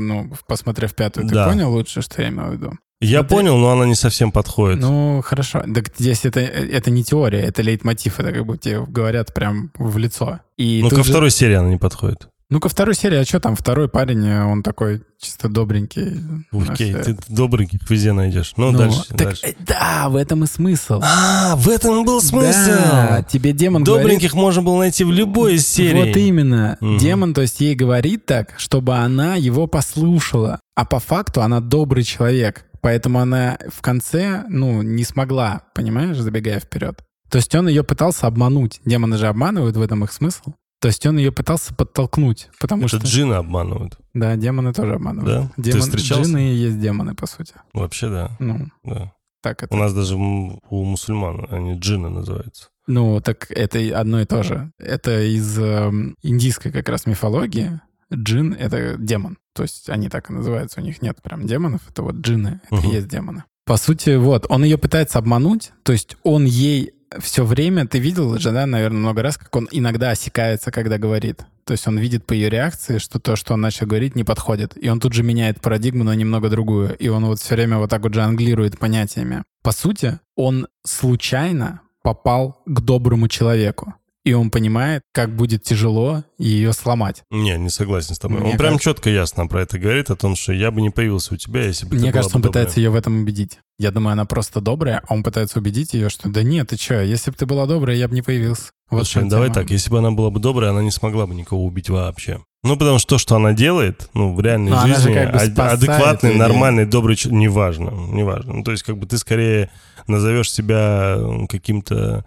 ну, посмотрев пятую, ты Да. понял лучше, что я имел в виду? Я Вот понял, но она не совсем подходит. Ну, хорошо. Так здесь это, это не теория, это лейтмотив, это как бы тебе говорят прям в лицо. И ну, ко же- второй серии она не подходит. Ну, ко второй серии, а что там? Второй парень, э, он такой чисто добренький. Окей, ты добреньких везде найдешь. Ну, ну дальше, так, дальше. Э, да, в этом и смысл. А, в этом был смысл. Да, тебе демон Добреньких говорит... можно было найти в любой из серий. Вот именно. Угу. Демон, то есть ей говорит так, чтобы она его послушала. А по факту она добрый человек. Поэтому она в конце, ну, не смогла, понимаешь, забегая вперед. То есть он ее пытался обмануть. Демоны же обманывают, в этом их смысл. То есть он ее пытался подтолкнуть, потому Это что... джины обманывают. Да, демоны тоже обманывают. Да? Демон... Ты встречался? Джины и есть демоны, по сути. Вообще, да. Ну, да. так это. У нас даже у мусульман они джины называются. Ну, так это одно и то же. Это из э, индийской как раз мифологии. Джин — это демон. То есть они так и называются. У них нет прям демонов. Это вот джины. Это угу. и есть демоны. По сути, вот, он ее пытается обмануть. То есть он ей все время, ты видел же, да, наверное, много раз, как он иногда осекается, когда говорит. То есть он видит по ее реакции, что то, что он начал говорить, не подходит. И он тут же меняет парадигму на немного другую. И он вот все время вот так вот жонглирует понятиями. По сути, он случайно попал к доброму человеку и он понимает, как будет тяжело ее сломать. Не, не согласен с тобой. Мне он кажется... прям четко ясно про это говорит, о том, что я бы не появился у тебя, если бы Мне кажется, он добрая. пытается ее в этом убедить. Я думаю, она просто добрая, а он пытается убедить ее, что да нет, ты что, если бы ты была добрая, я бы не появился. Вот Слушай, давай так, если бы она была бы добрая, она не смогла бы никого убить вообще. Ну, потому что то, что она делает, ну, в реальной Но жизни, как бы адекватный, людей. нормальный, добрый человек, неважно, неважно. Ну, то есть, как бы ты скорее назовешь себя каким-то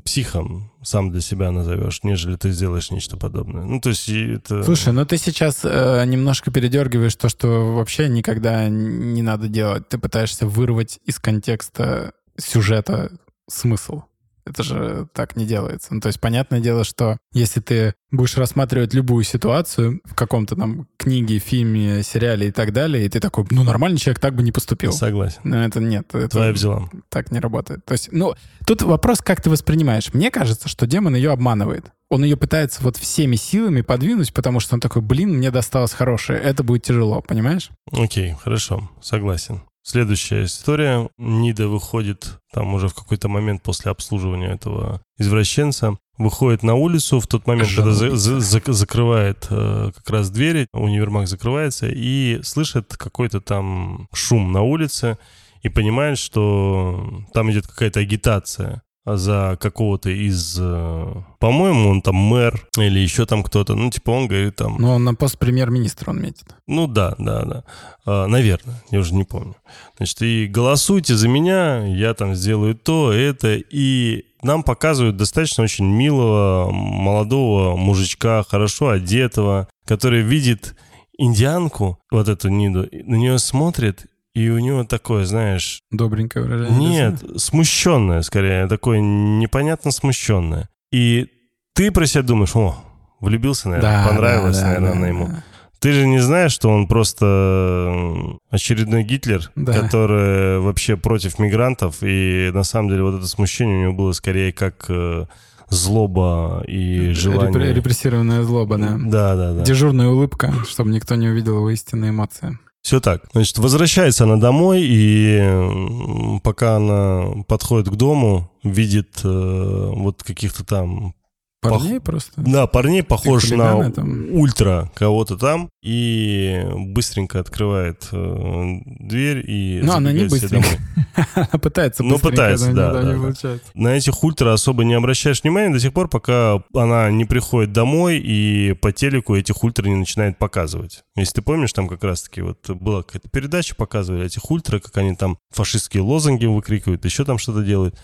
психом сам для себя назовешь, нежели ты сделаешь нечто подобное. Ну, то есть это... Слушай, ну ты сейчас э, немножко передергиваешь то, что вообще никогда не надо делать. Ты пытаешься вырвать из контекста сюжета смысл. Это же так не делается. Ну, то есть, понятное дело, что если ты будешь рассматривать любую ситуацию в каком-то там книге, фильме, сериале и так далее, и ты такой, ну, нормальный человек так бы не поступил. Согласен. Но это нет. Это Твоя взяла. Так не работает. То есть, ну, тут вопрос, как ты воспринимаешь. Мне кажется, что демон ее обманывает. Он ее пытается вот всеми силами подвинуть, потому что он такой, блин, мне досталось хорошее, это будет тяжело, понимаешь? Окей, хорошо, согласен. Следующая история. Нида выходит там уже в какой-то момент после обслуживания этого извращенца, выходит на улицу в тот момент, когда за, за, за, закрывает э, как раз двери, универмаг закрывается, и слышит какой-то там шум на улице, и понимает, что там идет какая-то агитация за какого-то из... Э, по-моему, он там мэр или еще там кто-то. Ну, типа он говорит там... Ну, он на пост премьер-министра он метит. Ну, да, да, да. А, наверное, я уже не помню. Значит, и голосуйте за меня, я там сделаю то, это. И нам показывают достаточно очень милого молодого мужичка, хорошо одетого, который видит индианку, вот эту Ниду, на нее смотрит и у него такое, знаешь... Добренькое выражение. Нет, лица. смущенное скорее, такое непонятно смущенное. И ты про себя думаешь, о, влюбился, наверное, да, понравилось, да, наверное, да, она ему. Да. Ты же не знаешь, что он просто очередной Гитлер, да. который вообще против мигрантов, и на самом деле вот это смущение у него было скорее как э, злоба и желание... Репрессированная злоба, да. Да, да, да. Дежурная улыбка, чтобы никто не увидел его истинные эмоции. Все так. Значит, возвращается она домой, и пока она подходит к дому, видит э, вот каких-то там Парней Пох... просто? Да, парней похож на там. ультра кого-то там и быстренько открывает э, дверь и Ну, она не быстренько. она пытается Ну, пытается, да. да, да. На этих ультра особо не обращаешь внимания до сих пор, пока она не приходит домой и по телеку этих ультра не начинает показывать. Если ты помнишь, там как раз-таки вот была какая-то передача, показывали этих ультра, как они там фашистские лозунги выкрикивают, еще там что-то делают.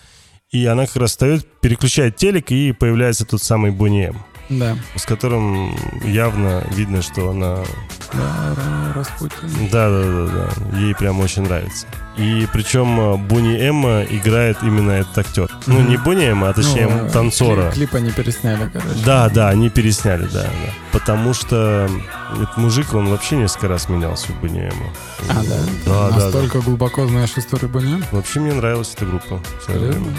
И она как раз встает, переключает телек, и появляется тот самый Бунием. Да. С которым явно видно, что она... Да, Распутин. Да, да, да, да. Ей прям очень нравится. И причем э, Буни Эмма играет именно этот актер. Mm-hmm. Ну, не Буни Эмма, а точнее ну, танцора. Клип, клип они пересняли, короче. Да, да, они пересняли, да, да. Потому что этот мужик, он вообще несколько раз менялся в Буни Эмма. А, да? Да, Настолько да, да. глубоко знаешь историю Буни Эмма? Вообще мне нравилась эта группа.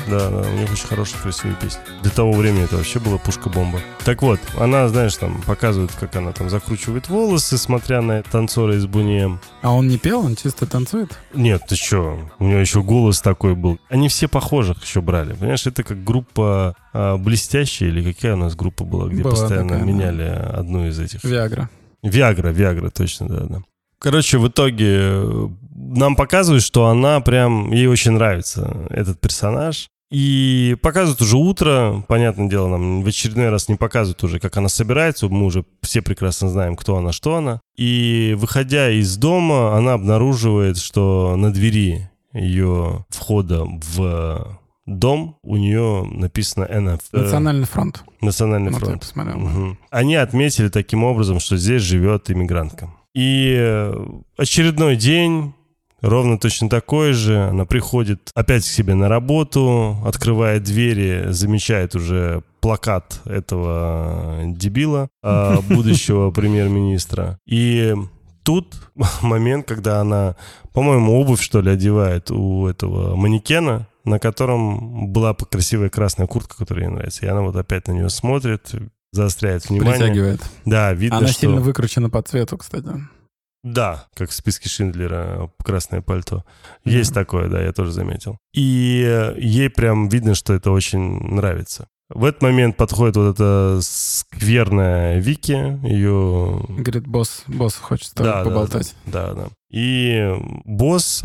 Да, да, у них очень хорошие, красивые песни. Для того времени это вообще была пушка-бомба. Так вот, она, знаешь, там показывает, как она там закручивает волосы, смотря на танцора из Буни Эм. А он не пел, он чисто танцует? Нет, ты что, у него еще голос такой был. Они все похожих еще брали. Понимаешь, это как группа а, блестящая или какая у нас группа была, где Была постоянно такая, да. Одну из этих. Виагра. Виагра, Виагра, точно, да, да. Короче, в итоге э, нам показывают, что она прям, ей очень нравится этот персонаж. И показывают уже утро, понятное дело, нам в очередной раз не показывают уже, как она собирается, мы уже все прекрасно знаем, кто она, что она. И выходя из дома, она обнаруживает, что на двери ее входа в дом у нее написано НФ. э, Национальный фронт. Национальный Вот фронт. Мгм. Они отметили таким образом, что здесь живет иммигрантка. И э, очередной день, ровно точно такой же, она приходит опять к себе на работу, открывает двери, замечает уже плакат этого дебила, э, будущего премьер-министра. И тут момент, когда она, по-моему, обувь, что ли, одевает у этого манекена, на котором была красивая красная куртка, которая ей нравится. И она вот опять на нее смотрит, заостряет внимание. Притягивает. Да, видно, Она что... сильно выкручена по цвету, кстати. Да, как в списке Шиндлера красное пальто. Есть такое, да, я тоже заметил. И э, ей прям видно, что это очень нравится. В этот момент подходит вот эта скверная Вики, ее... Говорит, босс, босс хочет с тобой Да, да, поболтать. Да, да. И босс,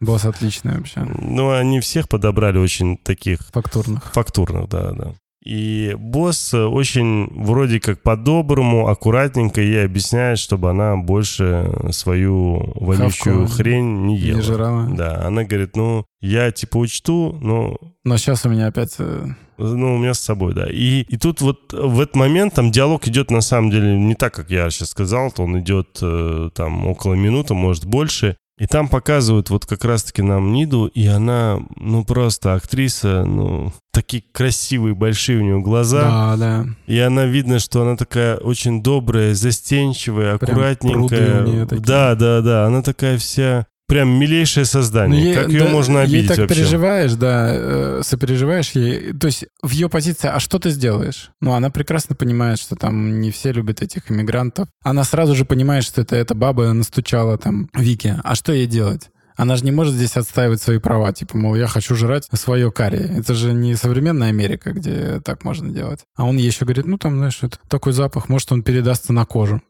Босс отличный вообще. ну, они всех подобрали очень таких Фактурных. Фактурных, да, да. И босс э, очень вроде как по-доброму, аккуратненько ей объясняет, чтобы она больше свою вонючую Хавку хрень не ела. Не жрала. Да, она говорит, ну, я типа учту, но Но сейчас у меня опять... э, ну, у меня с собой, да. И, и тут вот в этот момент там диалог идет на самом деле не так, как я сейчас сказал, то он идет э, там около минуты, может больше. И там показывают вот как раз-таки нам Ниду, и она, ну, просто актриса, ну, такие красивые, большие у нее глаза. Да, да. И она видно, что она такая очень добрая, застенчивая, Прям аккуратненькая. неё такие. Да, да, да. Она такая вся прям милейшее создание. ей- как ее да, можно ей обидеть так вообще? переживаешь, да, э, сопереживаешь ей. То есть в ее позиции, а что ты сделаешь? Ну, она прекрасно понимает, что там не все любят этих иммигрантов. Она сразу же понимает, что это эта баба настучала там Вике. А что ей делать? Она же не может здесь отстаивать свои права. Типа, мол, я хочу жрать свое карри. Это же не современная Америка, где так можно делать. А он еще говорит, ну, там, знаешь, это такой запах, может, он передастся на кожу.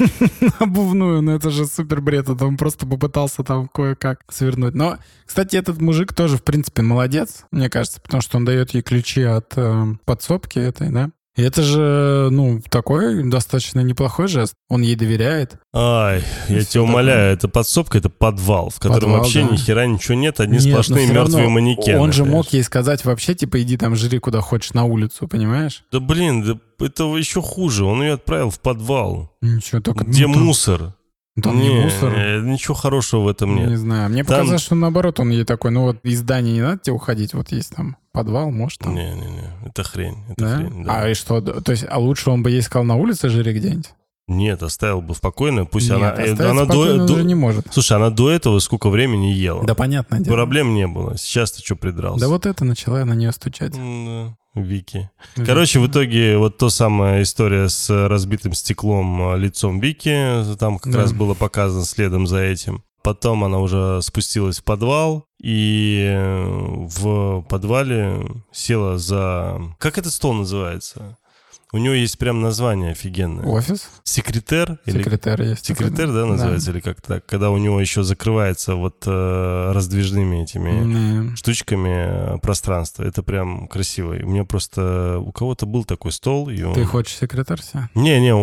Обувную, ну это же супер бред. Это он просто попытался там кое-как свернуть. Но, кстати, этот мужик тоже, в принципе, молодец, мне кажется, потому что он дает ей ключи от э, подсобки этой, да? И это же, ну, такой достаточно неплохой жест. Он ей доверяет. Ай, я тебя умоляю, это подсобка, это подвал, в котором Подвал, вообще да. ни хера ничего нет, одни Нет, но сплошные мертвые манекены. Он же понимаешь? мог ей сказать вообще, типа, иди там жри куда хочешь на улицу, понимаешь? Да блин, да это еще хуже. Он ее отправил в подвал, Ничего, только... где ну, мусор. Там не мусор. не, ничего хорошего в этом Не нет. знаю. Мне Там- показалось, что наоборот, он ей такой, ну вот из здания не надо тебе уходить, вот есть там подвал, может там. Не-не-не, это хрень, это Да? хрень. да. А и что? То есть, а лучше он бы ей сказал на улице жри где-нибудь? Нет, оставил бы спокойно, пусть Нет, она... э, она спокойно до, до- уже не может. Слушай, она до этого сколько времени ела? Да, понятное дело. Проблем не было. Сейчас ты что придрался? Да вот это начала на нее стучать. Да, Вики. Короче, в итоге вот то самая история с разбитым стеклом э, лицом Вики, там как Да. раз было показано следом за этим. Потом она уже спустилась в подвал и э, в подвале села за... Как этот стол называется? У него есть прям название офигенное. Офис? Секретер? Или... Секретарь есть. Секретарь, да, называется, или как так? Когда у него еще закрывается вот э, раздвижными этими Да. штучками э, пространство. Это прям красиво. И у меня просто... У кого-то был такой стол, и он... Ты хочешь секретарь себя? Не-не,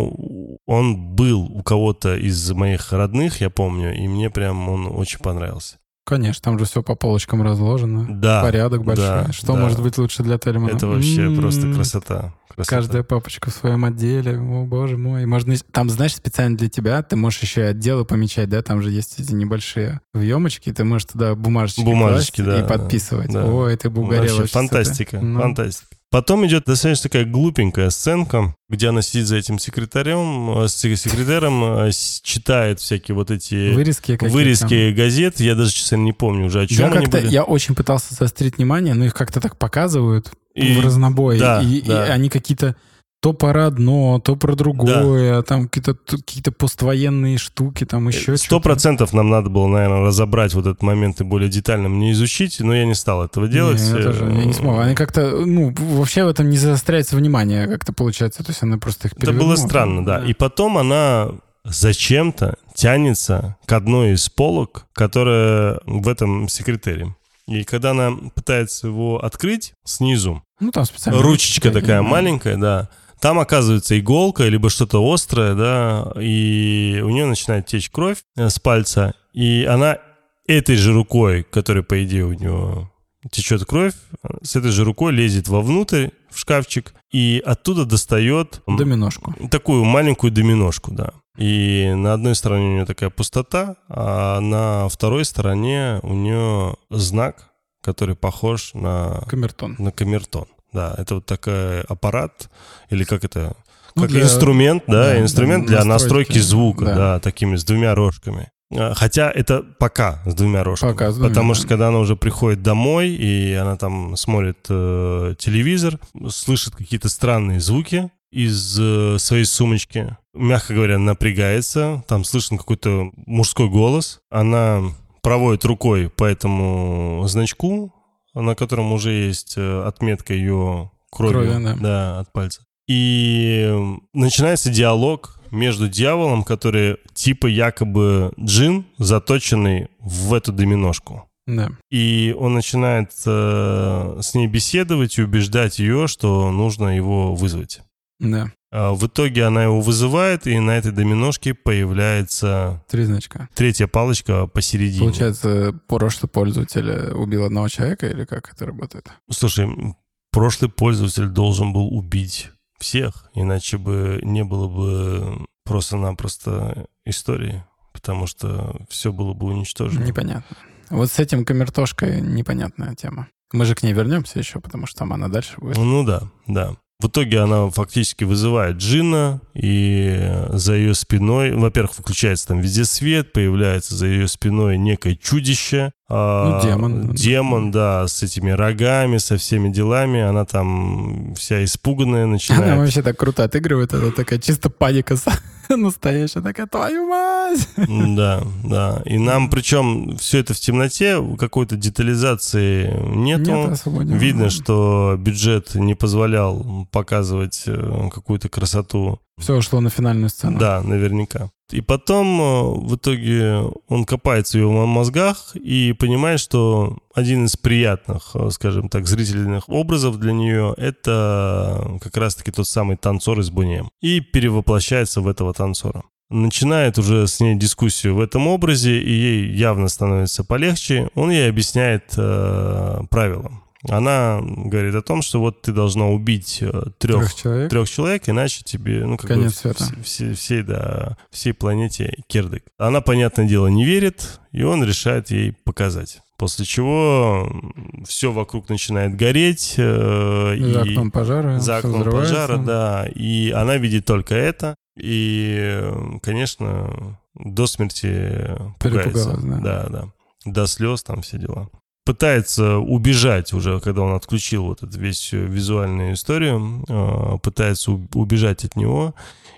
он был у кого-то из моих родных, я помню, и мне прям он очень понравился. Конечно, там же все по полочкам разложено. Да. Порядок большой. да, Что да. может быть лучше для Тельмана? Это вообще М-м-м. просто красота. красота. Каждая папочка в своем отделе. О, боже мой. Можно... Там, знаешь, специально для тебя ты можешь еще и отделы помечать, да? Там же есть эти небольшие въемочки. Ты можешь туда бумажечки, Бумажечки, да, и подписывать. да. Ой, ты бы угорел Вообще этой. фантастика, Ну, фантастика. Потом идет достаточно такая глупенькая сценка, где она сидит за этим секретарем, э, с секретарем, э, читает всякие вот эти Вырезки вырезки газет. Я даже, честно, не помню уже, о чем Я они были. я очень пытался заострить внимание, но их как-то так показывают И- в разнобой. да, и, и да. они какие-то то про одно, то про другое, там какие-то какие поствоенные штуки, там еще Сто процентов нам надо было, наверное, разобрать вот этот момент и более детально мне изучить, но я не стал этого делать. Не, я тоже я не смог. Они как-то, ну, вообще в этом не заостряется внимание, как-то получается, то есть она просто их Это было странно, да. да. И потом она зачем-то тянется к одной из полок, которая в этом секретаре. И когда она пытается его открыть снизу, ну, там специально ручечка такая маленькая, да, там оказывается иголка, либо что-то острое, да, и у нее начинает течь кровь э, с пальца, и она этой же рукой, которая, по идее, у нее течет кровь, с этой же рукой лезет вовнутрь, в шкафчик, и оттуда достает... Доминошку. Такую маленькую доминошку, да. И на одной стороне у нее такая пустота, а на второй стороне у нее знак, который похож на... Камертон. На камертон. Да, это вот такой аппарат, или как это... Ну, как для... инструмент, да, да инструмент для настройки, настройки звука, да. да, такими с двумя рожками. А, хотя это пока с двумя рожками. Пока с двумя. Потому что когда она уже приходит домой, и она там смотрит э, телевизор, слышит какие-то странные звуки, из э, своей сумочки. Мягко говоря, напрягается. Там слышен какой-то мужской голос. Она проводит рукой по этому значку, на котором уже есть э, отметка ее крови, крови да. да, от пальца. И начинается диалог между дьяволом, который типа якобы джин, заточенный в эту доминошку. Да. И он начинает э, с ней беседовать и убеждать ее, что нужно его вызвать. Да. А в итоге она его вызывает, и на этой доминошке появляется... Три значка. Третья палочка посередине. Получается, прошлый пользователь убил одного человека, или как это работает? Слушай, прошлый пользователь должен был убить всех, иначе бы не было бы просто-напросто истории, потому что все было бы уничтожено. Непонятно. Вот с этим камертошкой непонятная тема. Мы же к ней вернемся еще, потому что там она дальше будет. Ну да, да. В итоге она фактически вызывает Джина, и за ее спиной, во-первых, включается там везде свет, появляется за ее спиной некое чудище. А, ну, демон. Демон, да, с этими рогами, со всеми делами. Она там вся испуганная начинает. Она вообще так круто отыгрывает, это такая чисто паника настоящая, такая, твою мать! Да, да. И нам, причем, все это в темноте, какой-то детализации нету. Нет, Видно, что бюджет не позволял показывать э, какую-то красоту. Все ушло на финальную сцену. Да, наверняка. И потом э, в итоге он копается в его мозгах и понимает, что один из приятных, э, скажем так, зрительных образов для нее — это как раз-таки тот самый танцор из Бунем. И перевоплощается в этого танцора. Начинает уже с ней дискуссию в этом образе, и ей явно становится полегче. Он ей объясняет э, правила. Она говорит о том, что вот ты должна убить трех, э, трех, человек? трех человек, иначе тебе, ну, как Конец бы, света. Все, всей, да, всей планете кирдык. Она, понятное дело, не верит, и он решает ей показать. После чего все вокруг начинает гореть. Э, за и окном пожара. За окном пожара, да. И она видит только это. И, конечно, до смерти пугается. Да. да, да. До слез там все дела пытается убежать уже, когда он отключил вот эту весь визуальную историю, а, пытается убежать от него.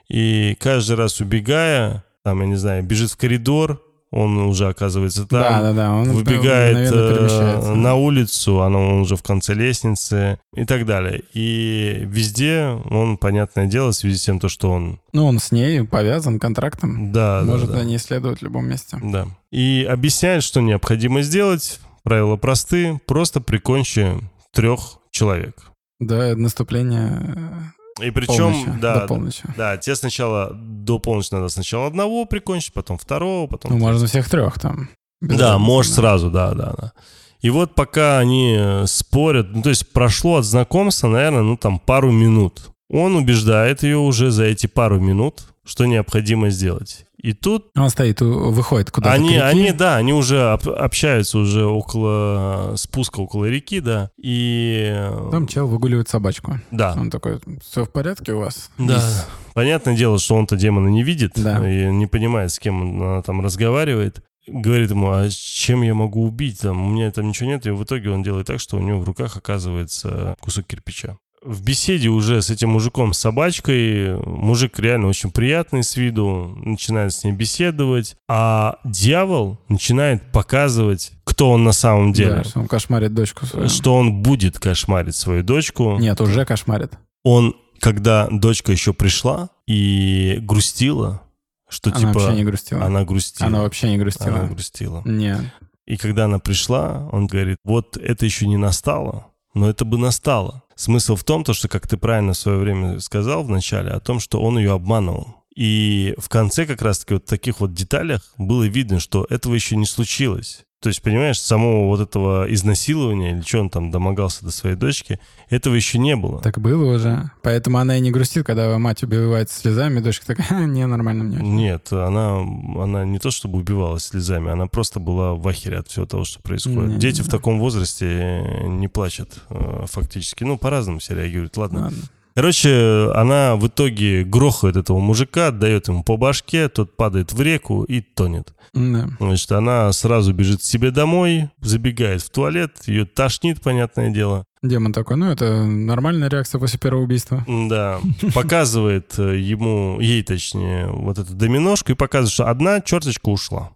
И каждый раз убегая, там, я не знаю, бежит в коридор, он уже оказывается там, да, да, да. Он выбегает э, на улицу, он уже в конце лестницы и так далее. И везде он, понятное дело, в связи с тем, то, что он... Ну, он с ней повязан контрактом. Да, Может да, да. за ней следовать в любом месте. Да. И объясняет, что необходимо сделать Правила просты, просто прикончи трех человек. До наступления и причем, полночи, да, до полночи. да, тебе сначала до полночи надо сначала одного прикончить, потом второго, потом... Ну, можно всех трех там. Да, можешь сразу, да, да, да. И вот пока они спорят, ну, то есть прошло от знакомства, наверное, ну, там, пару минут. Он убеждает ее уже за эти пару минут, что необходимо сделать. И тут... Он стоит, выходит куда-то Они, они, да, они уже общаются уже около спуска, около реки, да, и... Там чел выгуливает собачку. Да. Он такой, все в порядке у вас? Да. И... Понятное дело, что он-то демона не видит да. и не понимает, с кем он там разговаривает. Говорит ему, а чем я могу убить? Там, у меня там ничего нет. И в итоге он делает так, что у него в руках оказывается кусок кирпича. В беседе уже с этим мужиком, с собачкой, мужик реально очень приятный с виду, начинает с ней беседовать, а дьявол начинает показывать, кто он на самом деле. Да, что он кошмарит дочку свою. Что он будет кошмарить свою дочку. Нет, уже кошмарит. Он, когда дочка еще пришла и грустила, что Она типа... вообще не грустила. Она грустила. Она вообще не грустила. Она грустила. Нет. И когда она пришла, он говорит, вот это еще не настало, но это бы настало. Смысл в том, то, что, как ты правильно в свое время сказал в начале, о том, что он ее обманывал. И в конце как раз-таки вот таких вот деталях было видно, что этого еще не случилось. То есть, понимаешь, самого вот этого изнасилования, или что он там домогался до своей дочки, этого еще не было. Так было уже. Поэтому она и не грустит, когда мать убивает слезами, дочка такая, не, нормально мне. очень». Нет, она, она не то чтобы убивалась слезами, она просто была в ахере от всего того, что происходит. Не, Дети не. в таком возрасте не плачут э, фактически. Ну, по-разному все реагируют. Ладно. Ладно. Короче, она в итоге грохает этого мужика, отдает ему по башке, тот падает в реку и тонет. Да. Значит, она сразу бежит к себе домой, забегает в туалет, ее тошнит, понятное дело. Демон такой, ну это нормальная реакция после первого убийства. Да, показывает э, ему, ей точнее, вот эту доминошку и показывает, что одна черточка ушла.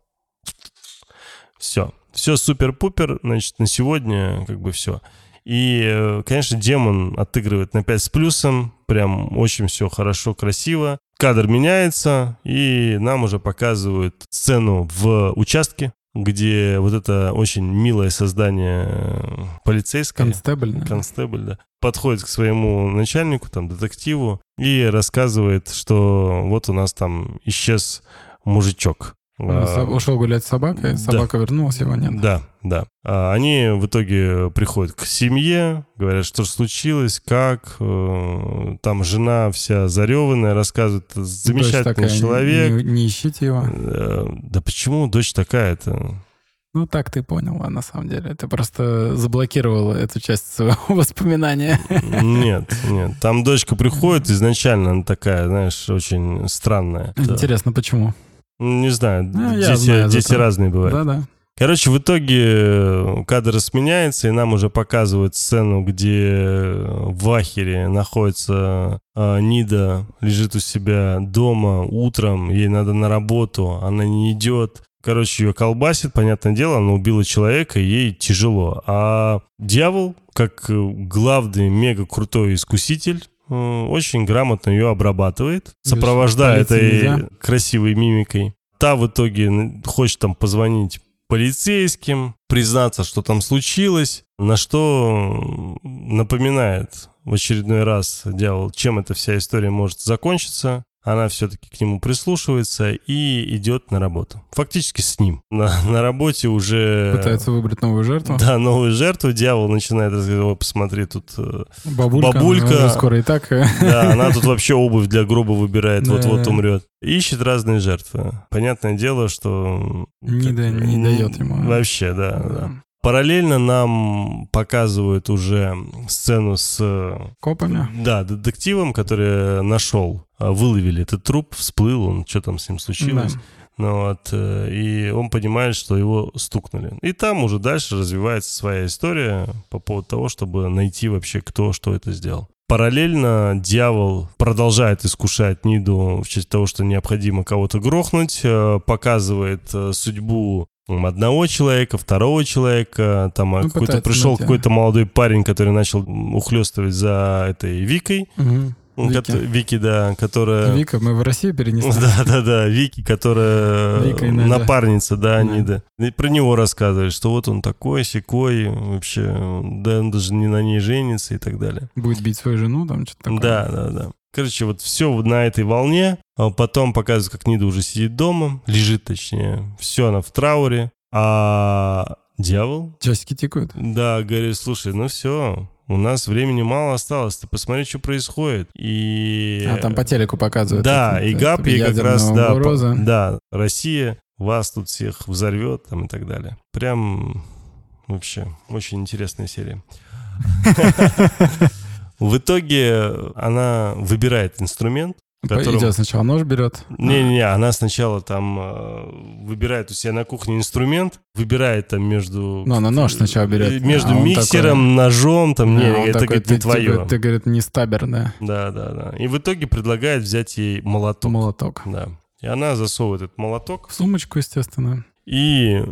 Все. Все супер-пупер, значит, на сегодня как бы все. И, э, конечно, демон отыгрывает на 5 с плюсом. Прям очень все хорошо, красиво. Кадр меняется, и нам уже показывают сцену в участке, где вот это очень милое создание э, полицейское. Констебль. да. Констебль, да. Подходит к своему начальнику, там, детективу, и рассказывает, что вот у нас там исчез мужичок. Он А, со- Ушел гулять с собакой, да. собака вернулась, его нет. Да, да. А Они в итоге приходят к семье, говорят, что случилось, как. э, Там жена вся зареванная, рассказывает, Дочь замечательный такая, человек. Не, не ищите его. Э, Да почему дочь такая-то? Ну, так ты понял, а на самом деле. Ты просто заблокировал эту часть своего воспоминания. Нет, нет. Там дочка приходит изначально, она такая, знаешь, очень странная. Да. Интересно, почему? Не знаю, Ну, дети, знаю дети зато. разные бывают. Да-да. Короче, в итоге э, кадр сменяется, и нам уже показывают сцену, где в Ахере находится э, Нида, лежит у себя дома утром, ей надо на работу, она не идет. Короче, ее колбасит, понятное дело, она убила человека, ей тяжело. А дьявол, как э, главный мега крутой искуситель, э, очень грамотно ее обрабатывает, сопровождая этой красивой мимикой. Та в итоге хочет там позвонить полицейским, признаться, что там случилось, на что напоминает в очередной раз дьявол, чем эта вся история может закончиться. Она все-таки к нему прислушивается и идет на работу. Фактически с ним. На, на работе уже... Пытается выбрать новую жертву. Да, новую жертву. Дьявол начинает «Ой, посмотри, тут... э, Бабулька. Бабулька. она скоро и так. Да, она тут вообще обувь для гроба выбирает, вот-вот умрет. Ищет разные жертвы. Понятное дело, что... Не да- не дает ему. Вообще, да, да. Параллельно нам показывают уже сцену с э, Копами. да, детективом, который нашел, а, выловили этот труп, всплыл он, что там с ним случилось. Да. Ну вот, э, и он понимает, что его стукнули. И там уже дальше развивается своя история по поводу того, чтобы найти вообще, кто что это сделал. Параллельно дьявол продолжает искушать Ниду в честь того, что необходимо кого-то грохнуть, э, показывает судьбу одного человека, второго человека, там э, Ну, какой-то пришел найти. какой-то молодой парень, который начал ухлестывать за этой Викой. Ну, Вики. Вики, да, которая... Вика, мы в Россию перенесли. Да, да, да, Вики, которая Вика напарница, да, Да. Нида. И про него рассказывали, что вот он такой, секой, вообще, да, он даже не на ней женится и так далее. Будет бить свою жену, там что-то такое. Да, да, да. Короче, вот все на этой волне. А Потом показывают, как Нида уже сидит дома, лежит точнее. Все, она в трауре. А дьявол, Часики тикают. да, говорит, слушай, ну все, у нас времени мало осталось, ты посмотри, что происходит. И... А там по телеку показывают. Да, и ГАП ей как раз, да, по- да, Россия вас тут всех взорвет там и так далее. Прям вообще очень интересная серия. В итоге она выбирает инструмент. которым- Идет сначала нож берет. Не-не-не, она сначала там э, выбирает у себя на кухне инструмент, выбирает там между... Ну, она нож сначала берет, э, Между а миксером, ножом, там, не, он это, такой, говорит, не ты, твое. типа, ты, говорит, не стабер, да, Да, да, да. И в итоге предлагает взять ей молоток. молоток. Да. И она засовывает этот молоток В сумочку, естественно, и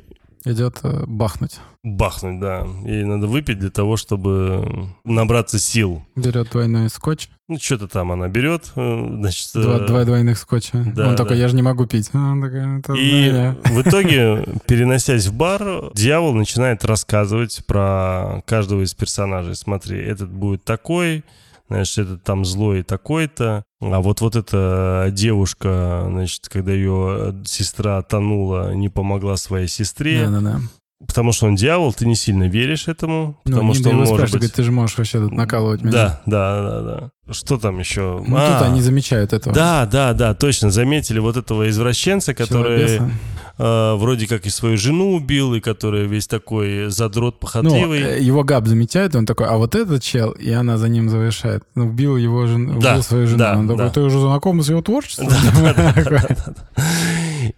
идет э, бахнуть. Бахнуть, да. Ей надо выпить для того, чтобы набраться сил. Берет двойной скотч, Ну, что-то там она берет, э, значит... два, э, два двойных скотча. да, он такой, да. я же не могу пить. А, он такой, «Это И знаю я». в итоге, переносясь в бар, дьявол начинает рассказывать про каждого из персонажей. Смотри, этот будет такой, знаешь, этот там злой такой-то. А вот вот эта девушка, значит, когда ее сестра тонула, не помогла своей сестре. Да-да-да. Потому что он дьявол, ты не сильно веришь этому, Ну, потому Нида что он может быть... говорит, ты же можешь вообще тут накалывать меня. Да, да, да, да. Что там еще? Ну, А, тут они замечают этого. Да, да, да, точно. Заметили вот этого извращенца, который э, вроде как и свою жену убил, и который весь такой задрот Ну, похотливый. э, его Габ замечает, он такой, а вот этот чел, и она за ним завершает. Ну, убил его жену, Да, убил свою жену. да, он такой, да. ты уже знаком с его творчеством?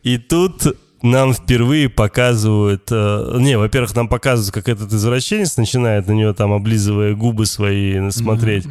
И тут нам впервые показывают... э, не, во-первых, нам показывают, как этот извращенец начинает на нее там, облизывая губы свои, смотреть.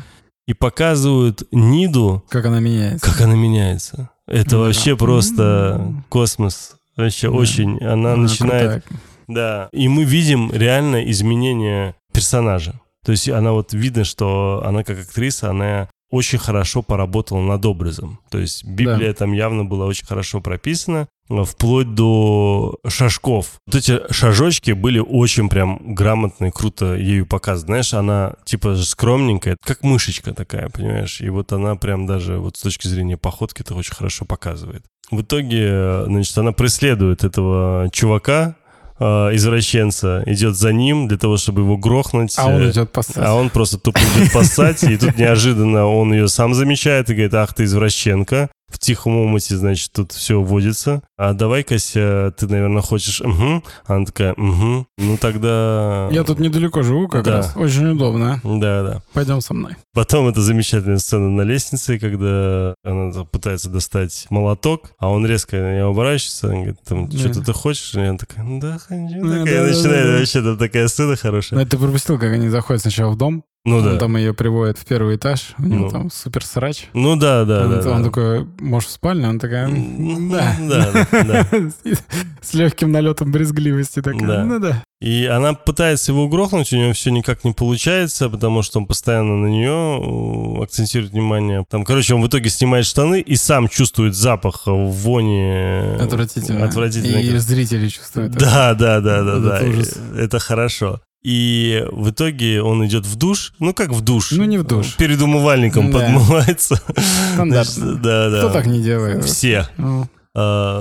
И показывают Ниду, Как она меняется. как она меняется. Это Ну, вообще да. просто космос. Вообще Да. очень. Она Она начинает... крутая. Да. И мы видим реально изменение персонажа. То есть она вот видно, что она как актриса, она очень хорошо поработала над образом. То есть Библия там явно была очень хорошо прописана, вплоть до шажков. Вот эти шажочки были очень прям грамотно и круто ею показаны. Знаешь, она типа скромненькая, как мышечка такая, понимаешь? И вот она прям даже вот с точки зрения походки это очень хорошо показывает. В итоге, значит, она преследует этого чувака, э, извращенца, идет за ним для того, чтобы его грохнуть. А он Э, идет поссать. а он просто тупо идет поссать, и тут неожиданно он ее сам замечает и говорит, ах ты извращенка. В тихом омуте, значит, тут все водится. А давай-ка, ты, наверное, хочешь... Угу. Она такая, угу. Ну тогда... Я тут недалеко живу как Да. раз. Очень удобно. Да, да. Пойдем со мной. Потом это замечательная сцена на лестнице, когда она пытается достать молоток, а он резко на нее оборачивается, он говорит, там, Да. что-то ты хочешь? И она такая, да, хочу. Да, Такая да, да, начинает, да. вообще там такая сцена хорошая. Но ты пропустил, как они заходят сначала в дом. Ну Он да. там ее приводит в первый этаж. У него Ну. там супер срач. Ну да, да, он, да. он да. такой, может, в спальне? Он такая, «М, да. Да, да, да. С легким налетом брезгливости такая, Да. ну да. И она пытается его грохнуть, у него все никак не получается, потому что он постоянно на нее акцентирует внимание. Там, короче, он в итоге снимает штаны и сам чувствует запах вони. Отвратительно. Отвратительно. И зрители чувствуют. Да, да, да, да, да. Это хорошо. И в итоге он идет в душ. Ну, как в душ. Ну, не в душ. Перед умывальником Да. подмывается. Стандартно. Да, да. Кто так не делает? Все. Ну, А,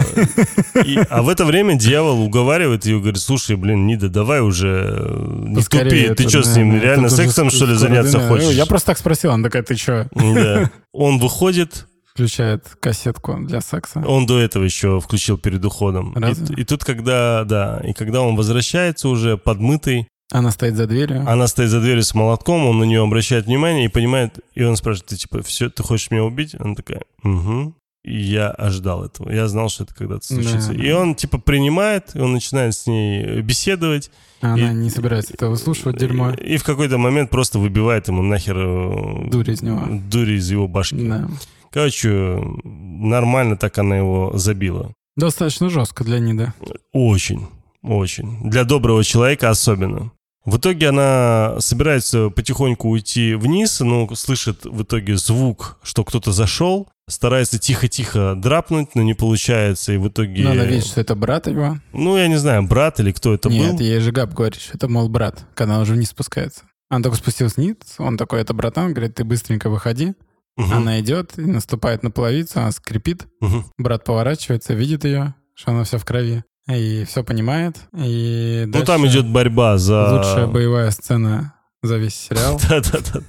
и- а в это время дьявол уговаривает ее, говорит, слушай, блин, Нида, давай уже э, не поскорее тупи, ты это, что с да, ним, да, реально сексом, что ли, заняться дымя. хочешь? Я просто так спросил, она такая, ты что? Да. Он выходит, Включает кассетку для секса. он до этого еще включил перед уходом. Разве? И, и тут, когда, да, и когда он возвращается уже подмытый, Она стоит за дверью. она стоит за дверью с молотком, он на нее обращает внимание и понимает, и он спрашивает, ты типа, все, ты хочешь меня убить? Она такая, угу. И я ожидал этого. Я знал, что это когда-то случится. Да. И он, типа, принимает, и он начинает с ней беседовать. А Она и- не собирается это выслушивать, дерьмо. И, и в какой-то момент просто выбивает ему нахер э, Дурь из него. дури из его башки. Да. Короче, нормально так она его забила. Достаточно жестко для Ниды. Очень, очень. Для доброго человека особенно. В итоге она собирается потихоньку уйти вниз, но слышит в итоге звук, что кто-то зашел, старается тихо-тихо драпнуть, но не получается, и в итоге... Но она видит, что это брат его. Ну, я не знаю, брат или кто это Нет, был. ей же Габ говорит, что это, мол, брат, когда он уже вниз спускается. Она только спустилась вниз, он такой, это братан, говорит, ты быстренько выходи. Мгм, Она идет, наступает на половицу, она скрипит. мгм. Брат поворачивается, видит ее, что она вся в крови. И все понимает. И Ну, там идет борьба за... лучшая боевая сцена за весь сериал. Да-да-да.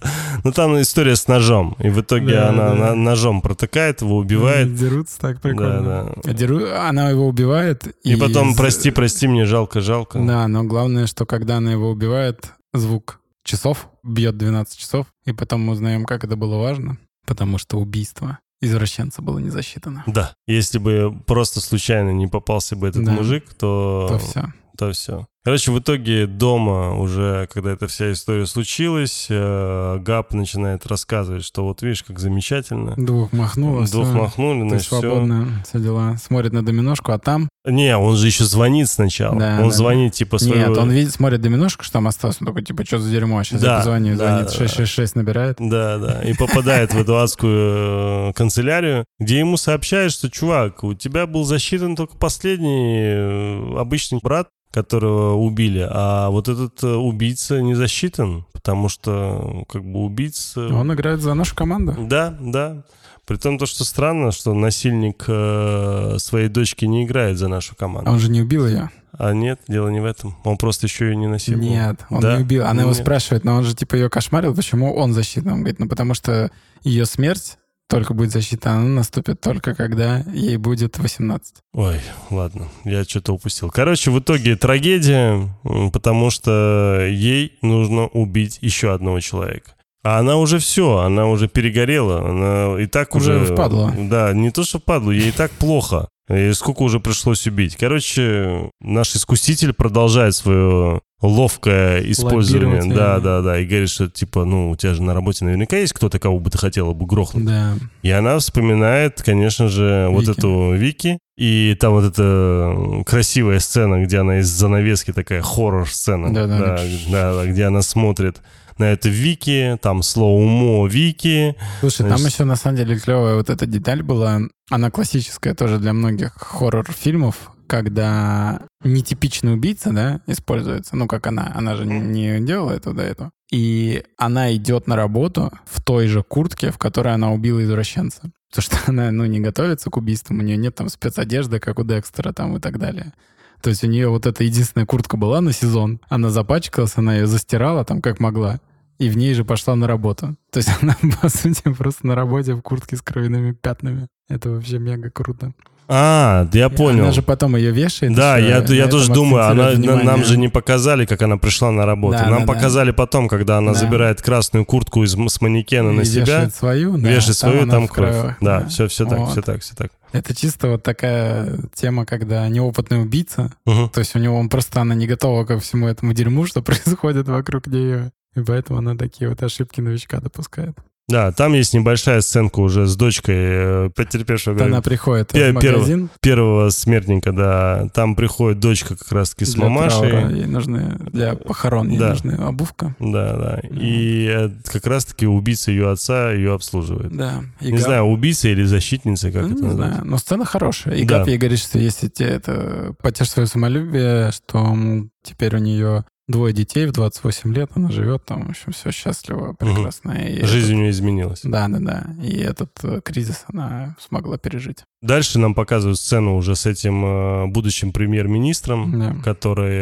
Ну, там история с ножом. И в итоге Да, она да. на- ножом протыкает его, убивает. Дерутся так прикольно. Да, да. Деру- Она его убивает. И потом, прости, прости, мне жалко, жалко. Да, но главное, что когда она его убивает, звук часов бьет 12 часов, и потом мы узнаем, как это было важно, потому что убийство извращенца было не засчитано. Да. Если бы просто случайно не попался бы этот Да. мужик, то... То все. то все. Короче, в итоге дома уже, когда эта вся история случилась, э, Габ начинает рассказывать, что вот видишь, как замечательно. Двух махнуло, Двух всё. махнули, значит, все. свободно, все дела. Смотрит на доминошку, а там... Не, он же еще звонит сначала. Да, он да, звонит, типа, своего... Нет, он видит, смотрит доминошку, что там осталось. Он такой, типа, что за дерьмо? Сейчас Да, я позвоню. да, Звонит, да. 666 набирает. Да, да. И попадает в эту адскую э, канцелярию, где ему сообщают, что, чувак, у тебя был засчитан только последний э, обычный брат, которого убили, а вот этот э, убийца не засчитан, потому что, как бы, убийца... Он играет за нашу команду. Да, да. При том, то, что странно, что насильник э, своей дочки не играет за нашу А команду. он же не убил ее. А нет, дело не в этом. Он просто еще и не насиловал. Нет, он Да? не убил. Она его Нет. спрашивает, но он же типа ее кошмарил, почему он засчитан? Он говорит, ну потому что ее смерть только будет засчитана, она наступит только когда ей будет 18. Ой, ладно, я что-то упустил. Короче, в итоге трагедия, потому что ей нужно убить еще одного человека. А она уже все, она уже перегорела, она и так Уже уже... впадло. Да, не то, что впадло, ей и так плохо. И сколько уже пришлось убить. Короче, наш искуситель продолжает свое ловкое использование. Да, да, да. И говорит, что типа, ну, у тебя же на работе наверняка есть кто-то, кого бы ты хотела бы грохнуть. Да. И она вспоминает, конечно же, вот Вики. эту Вики. И там вот эта красивая сцена, где она из занавески такая хоррор-сцена. Да-да-да. да, да, да, где она смотрит на это Вики, там слоумо Вики. Слушай, там Значит- еще на самом деле клевая вот эта деталь была. Она классическая тоже для многих хоррор-фильмов, когда нетипичный убийца, да, используется. Ну, как она. Она же не делала это до этого. И она идет на работу в той же куртке, в которой она убила извращенца. Потому что она, ну, не готовится к убийствам, у нее нет там спецодежды, как у Декстера там и так далее. То есть у нее вот эта единственная куртка была на сезон, она запачкалась, она ее застирала там как могла, и в ней же пошла на работу. То есть она, по сути, просто на работе в куртке с кровяными пятнами. Это вообще мега круто. А, я понял. Она же потом ее вешает. Да, я, я тоже думаю, она, нам же не показали, как она пришла на работу. Да, нам да, да. показали потом, когда она Да. забирает красную куртку из, с манекена И на себя, вешает свою, да, вешает свою, она там в кровь. кровях, да, все, все так, Вот. все так, все так. Это чисто вот такая тема, когда неопытный убийца, Мгм. то есть у него он просто, она не готова ко всему этому дерьму, что происходит вокруг нее. И поэтому она такие вот ошибки новичка допускает. Да, там есть небольшая сценка уже с дочкой э, потерпевшего она приходит в магазин, первого смертника, да. Там приходит дочка как раз-таки с для мамашей. траура, ей нужны, для похорон ей Да. нужны обувка. Да, да. И э, как раз-таки убийца ее отца ее обслуживает. Да. И Не знаю, убийца или защитница, как Ну, это не называется. знаю, но сцена хорошая. И Да. Ей говорит, что если тебе это потешь свое самолюбие, что теперь у нее двое детей в 28 лет, она живет там, в общем, все счастливо, прекрасно. И Жизнь у этот- нее изменилась. Да, да, да. И этот э, кризис она смогла пережить. Дальше нам показывают сцену уже с этим э, будущим премьер-министром, Да. который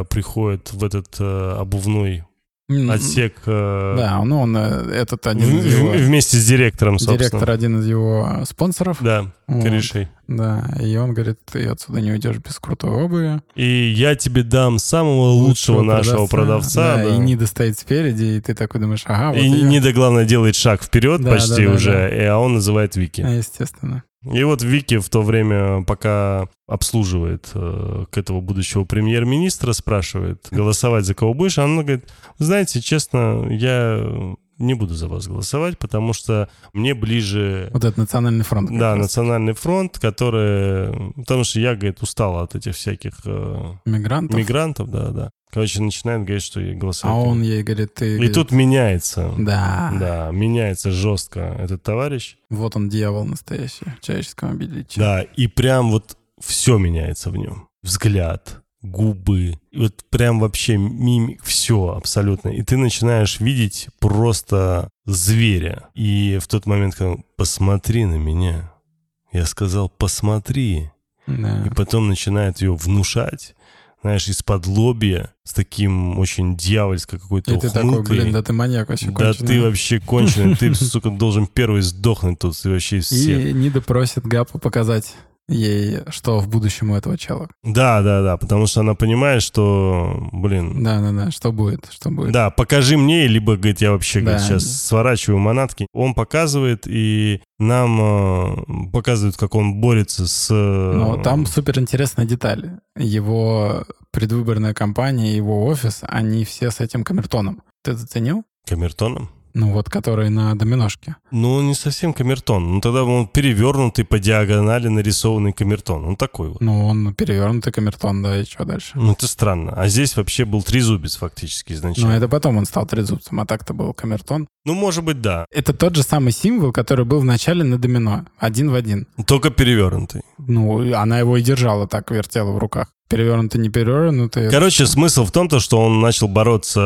э, приходит в этот э, обувной отсек э, Да, ну он э, этот в- один из его... в- вместе с директором, собственно. Директор один из его э, спонсоров. Да, Вот. корешей. Да, и он говорит, ты отсюда не уйдешь без крутой обуви. И я тебе дам самого лучшего, нашего продавца. Да, да. И Нида стоит спереди, и ты такой думаешь, ага, вот И её. Нида, главное, делает шаг вперед Да, почти да, да, уже, да. и- а он называет Вики. Естественно. И вот Вики в то время, пока обслуживает э, к этого будущего премьер-министра, спрашивает, голосовать за кого будешь, она говорит, знаете, честно, я не буду за вас голосовать, потому что мне ближе... Вот этот национальный фронт. Да, раз. национальный фронт, который... Потому что я, говорит, устала от этих всяких э, Мигрантов. мигрантов, да, да. Короче, начинает говорить, что и А голосовать. он ей говорит, ты... И говорит, тут меняется. Да. Да, меняется жестко этот товарищ. Вот он дьявол настоящий в человеческом обличии. Да, и прям вот все меняется в нем. Взгляд, губы, вот прям вообще мимик, все абсолютно. И ты начинаешь видеть просто зверя. И в тот момент, когда он, посмотри на меня, я сказал, посмотри. Да. И потом начинает ее внушать, знаешь, из-под лобья, с таким очень дьявольской какой-то И ты такой, ухмылкой. блин, да ты маньяк вообще Да конченый. ты вообще конченый, ты, сука, должен первый сдохнуть тут вообще из всех. И Нида просит Гапу показать ей, что в будущем у этого чела. Да, да, да, потому что она понимает, что, блин... Да-да-да, что будет, что будет. Да, покажи мне, либо, говорит, я вообще говорит, Да. сейчас сворачиваю манатки. Он показывает, и нам э, показывают, как он борется с... э, Но там супер интересная деталь. Его предвыборная кампания, его офис, они все с этим камертоном. Ты заценил? Камертоном? Ну вот, который на доминошке. Ну, не совсем камертон. Ну, тогда он перевернутый по диагонали нарисованный камертон. Он такой вот. Ну, он перевернутый камертон, да, и что дальше? Ну, это странно. А здесь вообще был трезубец фактически Ну, изначально. это потом он стал трезубцем, а так-то был камертон. Ну, может быть, да. Это тот же самый символ, который был в начале на домино. Один в один. Только перевернутый. Ну, она его и держала так, вертела в руках. Перевернутый, не перевернутый. Короче, смысл в том, то, что он начал бороться...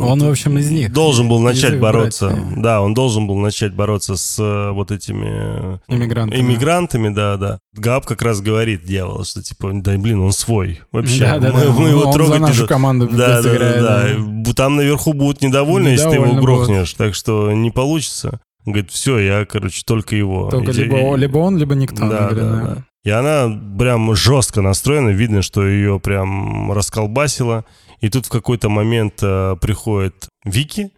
Он, в общем, из них. Должен был начать бороться. братьев. Да, он должен был начать бороться с э, вот этими... э, Иммигрантами. Иммигрантами, да, да. Габ как раз говорит дьявол, что типа, да блин, он свой. Вообще. Да, да, мы, да. мы его Он трогать за нашу команду Да, да, играет, да, да. Там наверху будут недовольны, если ты его Недовольны грохнешь. Так что не получится. Он говорит, все, я, короче, только его. Только И- либо, и- либо он, либо никто. да, Она говорит, да, да. да. И она прям жестко настроена, видно, что ее прям расколбасило. И тут в какой-то момент э, приходит Вики.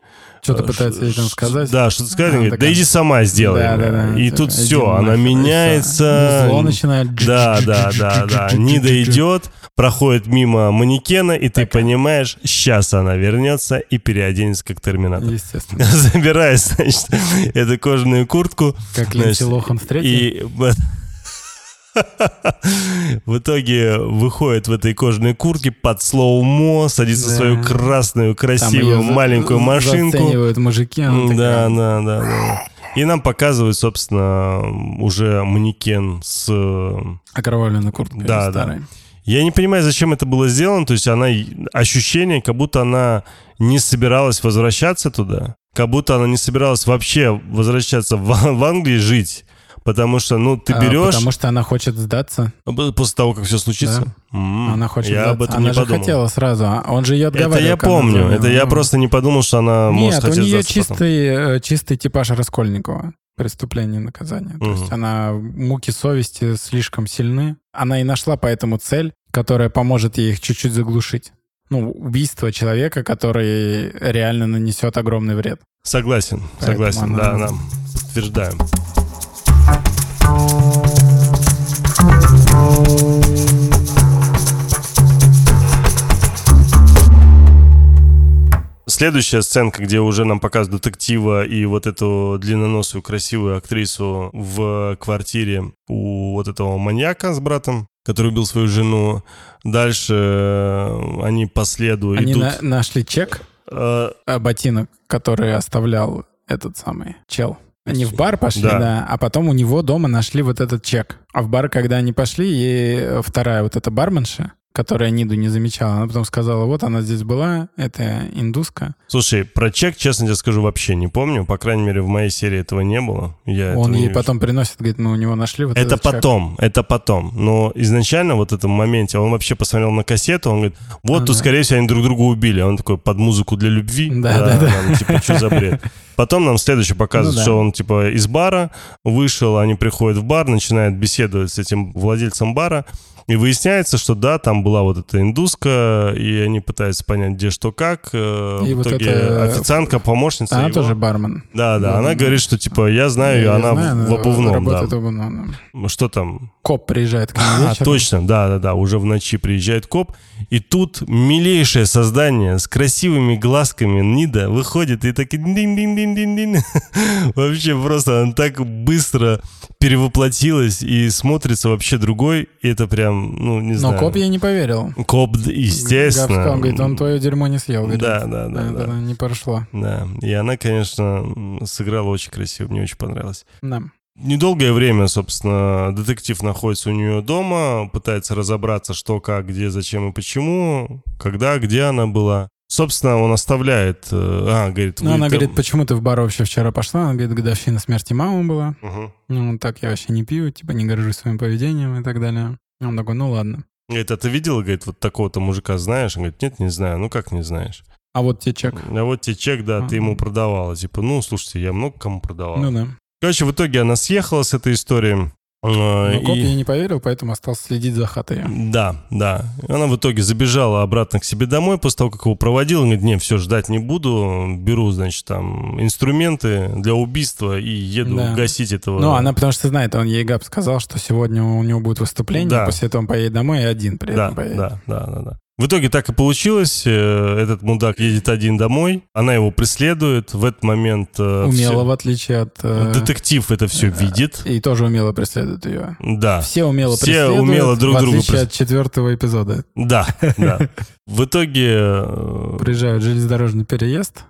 Что-то Э, пытается ей там сказать. Да, что-то сказать. Она говорит, да такая, иди сама сделай. Да, да, да. И тут иди все, она меняется. всё. Зло начинает... Да, да, да, да. Нида идет, проходит мимо манекена, и ты понимаешь, сейчас она вернется и переоденется как терминатор. Естественно. Забирает, значит, эту кожаную куртку. Как Линдси Лохан в третьей. И в- в итоге выходит в этой кожаной куртке под слоумо, садится в Да. свою красную, красивую её за- маленькую машинку. Заценивают мужики. М, такая, Да, да, да, да. И нам показывают, собственно, уже манекен с... э, Окровавленная куртка. Да, её да. старая. Я не понимаю, зачем это было сделано. То есть она... Ощущение, как будто она не собиралась возвращаться туда. Как будто она не собиралась вообще возвращаться в, в Англию жить. Потому что, ну, ты А, берешь... Потому что она хочет сдаться. После того, как все случится? М, Она хочет Я сдаться. об этом Она не же подумал. хотела сразу. а Он же ее Это отговаривал. я когда помню. Это я Ну, просто не подумал, что она может Нет, у хотеть нее сдаться потом. чистый, э, чистый типаж Раскольникова. Преступление и наказание. То есть она муки совести слишком сильны. Она и нашла поэтому цель, которая поможет ей их чуть-чуть заглушить. Ну, убийство человека, который реально нанесет огромный вред. Согласен, Поэтому согласен. она- Да, да. Подтверждаем. Следующая сценка, где уже нам показывают детектива и вот эту длинноносую красивую актрису в квартире у вот этого маньяка с братом, который убил свою жену. Дальше э, они по следу Они идут. на- нашли чек э, ботинок, который оставлял этот самый чел. Они в бар пошли, Да. да. а потом у него дома нашли вот этот чек. А в бар, когда они пошли, и вторая вот эта барменша, которая Ниду не замечала, она потом сказала, вот она здесь была, это индуска. Слушай, про чек, честно тебе скажу, вообще не помню. По крайней мере, в моей серии этого не было. Я Он ей вижу. потом приносит, говорит, мы у него нашли вот Это этот чек. потом, это потом. Но изначально вот в этом моменте он вообще посмотрел на кассету, он говорит, вот А, тут, да. скорее всего, они друг друга убили. Он такой, под музыку для любви. Да, да, да. ну, типа, что за бред? Потом нам следующее показывает, Ну да. что он, типа, из бара вышел, они приходят в бар, начинают беседовать с этим владельцем бара, и выясняется, что да, там была вот эта индуска, и они пытаются понять, где что как. Э, И в вот итоге это- официантка, помощница Она его- тоже бармен. Да, да, Да, она да. говорит, что типа я знаю ее, Я она знаю, в обувном, да. обувном. Что там? Коп приезжает к ним А, точно, да, да, да. Уже в ночи приезжает коп, и тут милейшее создание с красивыми глазками Нида выходит и так дин-дин-дин-дин-дин. Вообще просто она так быстро перевоплотилась и смотрится вообще другой. И это прям, ну, не Но знаю. коп ей не поверил. Коп, естественно. Гавскал, говорит, он твое дерьмо не съел. говорит. Да, да, да, Это да. не прошло. Да, и она, конечно, сыграла очень красиво, мне очень понравилось. Да. Недолгое время, собственно, детектив находится у нее дома, пытается разобраться, что, как, где, зачем и почему, когда, где она была. Собственно, он оставляет... э, А, говорит... Ну, она там- говорит, почему ты в бар вообще вчера пошла? Она говорит, годовщина смерти мамы была. Мгм. Ну, так я вообще не пью, типа, не горжусь своим поведением и так далее. Он такой, ну ладно. Говорит, а ты видела, говорит, вот такого-то мужика знаешь? Он говорит, нет, не знаю. Ну, как не знаешь? А вот тебе чек. А вот тебе чек, да, ты Ага. ему продавала. Типа, ну, слушайте, я много кому продавал. Ну да. Короче, в итоге она съехала с этой историей. Э, Но коп и- ей не поверил, поэтому остался следить за хатой. Да, да. Она в итоге забежала обратно к себе домой после того, как его проводил. Он говорит, не, все, ждать не буду. Беру, значит, там инструменты для убийства и еду Да. гасить этого. Ну, она потому что знает, он ей Габ сказал, что сегодня у него будет выступление, Да. после этого он поедет домой и один при Да, этом поедет. да, да, да, да. В итоге так и получилось. Э, Этот мудак едет один домой. Она его преследует. В этот момент... э, Умело, всё- в отличие от... э, Детектив это все видит. И тоже умело преследует ее. Да. Все умело Все преследуют, умело друг в друга отличие прес- от четвертого эпизода. Да, да. В итоге... Приезжают железнодорожный переезд,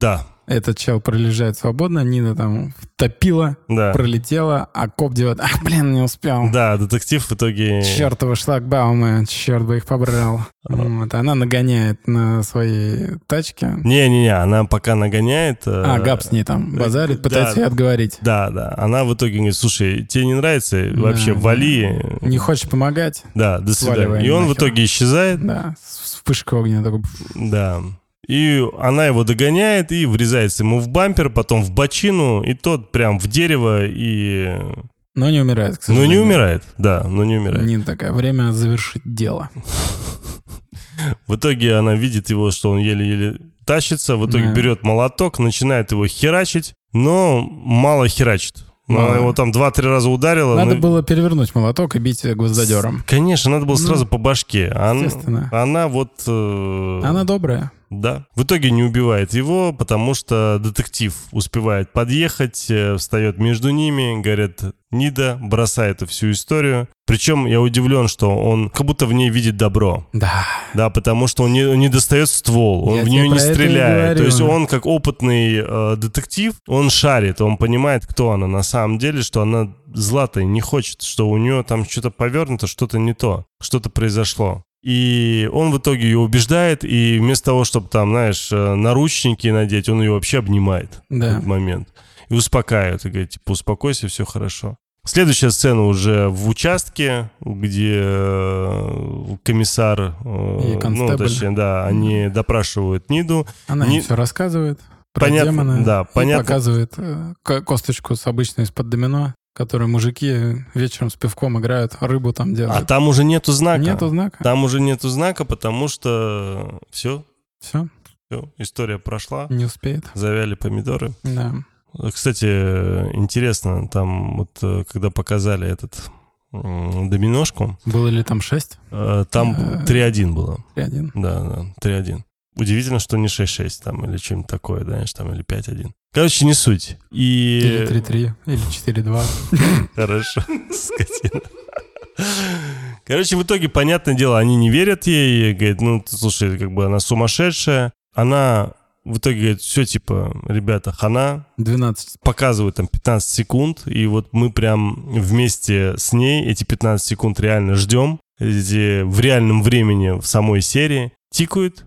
Да, этот чел пролежает свободно, Нина там втопила, да. пролетела, а коп делает, ах, блин, не успел. Да, детектив в итоге... Чертовы шлагбаумы, черт бы их побрал. Вот, она нагоняет на своей тачке. Не-не-не, она пока нагоняет... э, А, Габ с ней там базарит, да. пытается ее отговорить. Да, да. Она в итоге говорит, слушай, тебе не нравится? Вообще, Да, вали. Не хочешь помогать? Да, до свидания. И он в нахер. итоге исчезает. Да, с вспышкой огненной такой. Да. И она его догоняет и врезается ему в бампер, потом в бочину, и тот прям в дерево, и... Но не умирает, к Ну, сожалению. не умирает, да, но не умирает. Нина такая, время завершить дело. В итоге она видит его, что он еле-еле тащится, в итоге Да. берет молоток, начинает его херачить, но мало херачит. Ну, Мало. Она его там два-три раза ударила. Надо ну, было перевернуть молоток и бить гвоздодером. Конечно, надо было Ну, сразу по башке. А он- естественно. Она вот... э, Она добрая. Да. В итоге не убивает его, потому что детектив успевает подъехать, э, встает между ними, говорят, Нида бросает всю историю. Причем я удивлен, что он как будто в ней видит добро. Да. Да, потому что он не, он не достает ствол, он Я в нее не стреляет. То есть он как опытный э, детектив, он шарит, он понимает, кто она на самом деле, что она златой не хочет, что у нее там что-то повернуто, что-то не то, что-то произошло. И он в итоге ее убеждает, и вместо того, чтобы там, знаешь, э, наручники надеть, он ее вообще обнимает в Да. этот момент. И успокаивает, и говорит, типа, успокойся, все хорошо. Следующая сцена уже в участке, где э, комиссар, э, И ну, точнее, да, они допрашивают Ниду. Она Не- им все рассказывает про Понятно, демона. да, и понятно. показывает ко- косточку с обычной из-под домино, которую мужики вечером с пивком играют, рыбу там А делают. там уже нету знака. Нету знака. Там уже нету знака, потому что все, Все, все, история прошла, не успеет. завяли помидоры. Да. Кстати, э, интересно, там вот э, когда показали этот доминошку, Было ли там 6? э, там Э. 3-1 было. 3-1. Да, да, 3-1. Удивительно, что не 6-6 там или что-нибудь такое, знаешь, там или 5-1. Короче, не суть. И... Или 3-3, или 4-2. Хорошо, скотина. Короче, в итоге, понятное дело, они не верят ей. Говорит, ну, слушай, как бы она сумасшедшая. Она в итоге говорит, все, типа, ребята, хана, 12. показывают там 15 секунд, и вот мы прям вместе с ней эти 15 секунд реально ждем. Эти в реальном времени в самой серии тикают,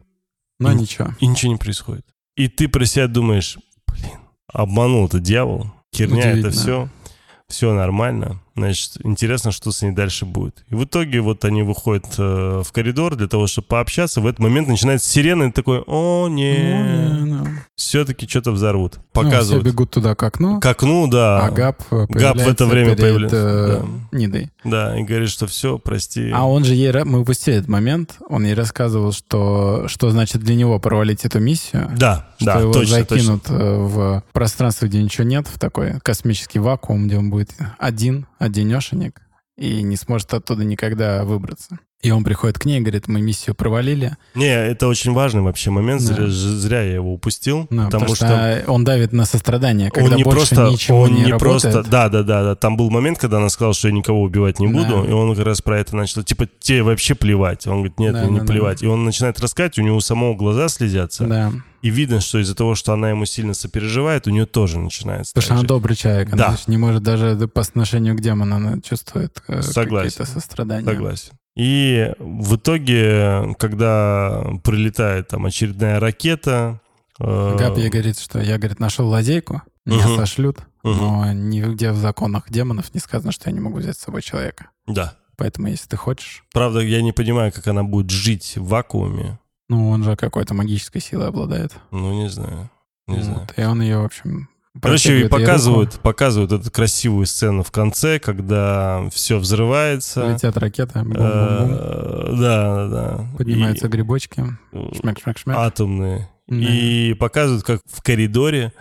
Но И- ничего. и ничего не происходит. И ты про себя думаешь, блин, обманул это дьявол, херня это все, все нормально. Значит, интересно, что с ней дальше будет. И в итоге вот они выходят э, в коридор для того, чтобы пообщаться. В этот момент начинается сирена, и такой, о, не, Ну, все-таки что-то взорвут. все Показывают. бегут туда к окну, К окну, да. а Габ э, Габ в это время перед, появляется, э, да. Нидой. Да, и говорит, что все, прости. А он же ей... Мы упустили этот момент. Он ей рассказывал, что, что значит для него провалить эту миссию. Да, Что да, его точно, точно. закинут э, в пространство, где ничего нет, в такой космический вакуум, где он будет один, одинешенек, и не сможет оттуда никогда выбраться. И он приходит к ней и говорит, мы миссию провалили. Не, это очень важный вообще момент, Да. зря, зря я его упустил, Ну, потому, что... что, он давит на сострадание, когда он не больше просто, ничего он не, не работает. просто, да, да, да, да. Там был момент, когда она сказала, что я никого убивать не буду, Да. и он как раз про это начал, типа, тебе вообще плевать. Он говорит, нет, Да, мне не да, да. плевать. И он начинает рассказать, у него самого глаза слезятся, Да. и видно, что из-за того, что она ему сильно сопереживает, у нее тоже начинается. Потому что она добрый человек. Она Да. не может даже по отношению к демону, она чувствует э, Согласен. какие-то сострадания. Согласен. И в итоге, когда прилетает там очередная ракета... э, ей говорит, что я, говорит, нашел лазейку, меня Мгм. сошлют, Мгм. но нигде в законах демонов не сказано, что я не могу взять с собой человека. Да. Поэтому, если ты хочешь... Правда, я не понимаю, как она будет жить в вакууме. Ну, он же какой-то магической силой обладает. Ну, не знаю. Не Вот. знаю. И он ее, в общем, Короче, и показывают, показывают эту красивую сцену в конце, когда все взрывается. Летят ракеты, бум-бум-бум, Э, Да, да, да. поднимаются грибочки, И- шмяк-шмяк-шмяк. атомные. Да. И показывают, как в коридоре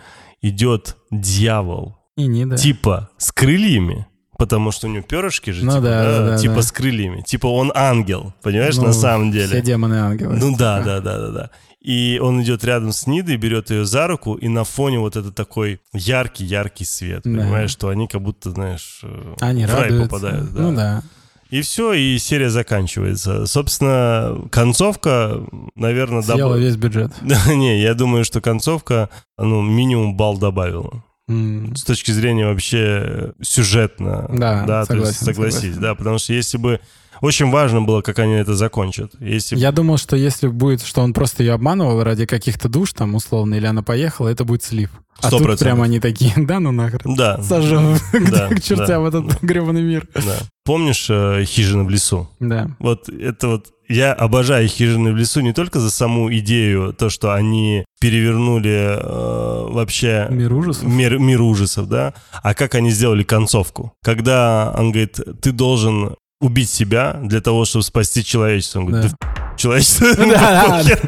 идет дьявол. И не, да. Типа с крыльями. Потому что у него перышки же, Ну типа, да, да, да, типа да. с крыльями. Типа он ангел, понимаешь, Ну, на самом Все деле. демоны ангелы. Ну да, да, да, да, да. И он идет рядом с Нидой, берет ее за руку, и на фоне вот это такой яркий-яркий свет, Да. понимаешь, что они как будто, знаешь, э, Они в рай радуются. попадают. Ну да. И все, и серия заканчивается. Собственно, концовка, наверное, Съела весь бюджет. Да, не, я думаю, что концовка, ну, минимум балл добавила. С точки зрения вообще сюжетно. Да, то есть согласен, согласись, согласен. да, потому что если бы... Очень важно было, как они это закончат. Если Я думал, что если будет, что он просто ее обманывал ради каких-то душ, там, условно, или она поехала, это будет слив. А Сто тут прямо они такие, да, ну нахрен. Да. Сожжем Да, к чертям да, этот гребаный мир. Да. Помнишь э, «Хижина в лесу»? Да. Вот это вот... Я обожаю «Хижины в лесу» не только за саму идею, то, что они перевернули э, вообще... Мир ужасов. Мир, мир ужасов, да? А как они сделали концовку? Когда он говорит, ты должен убить себя для того, чтобы спасти человечество. Он говорит, Да. Человечество, Да, да, похер.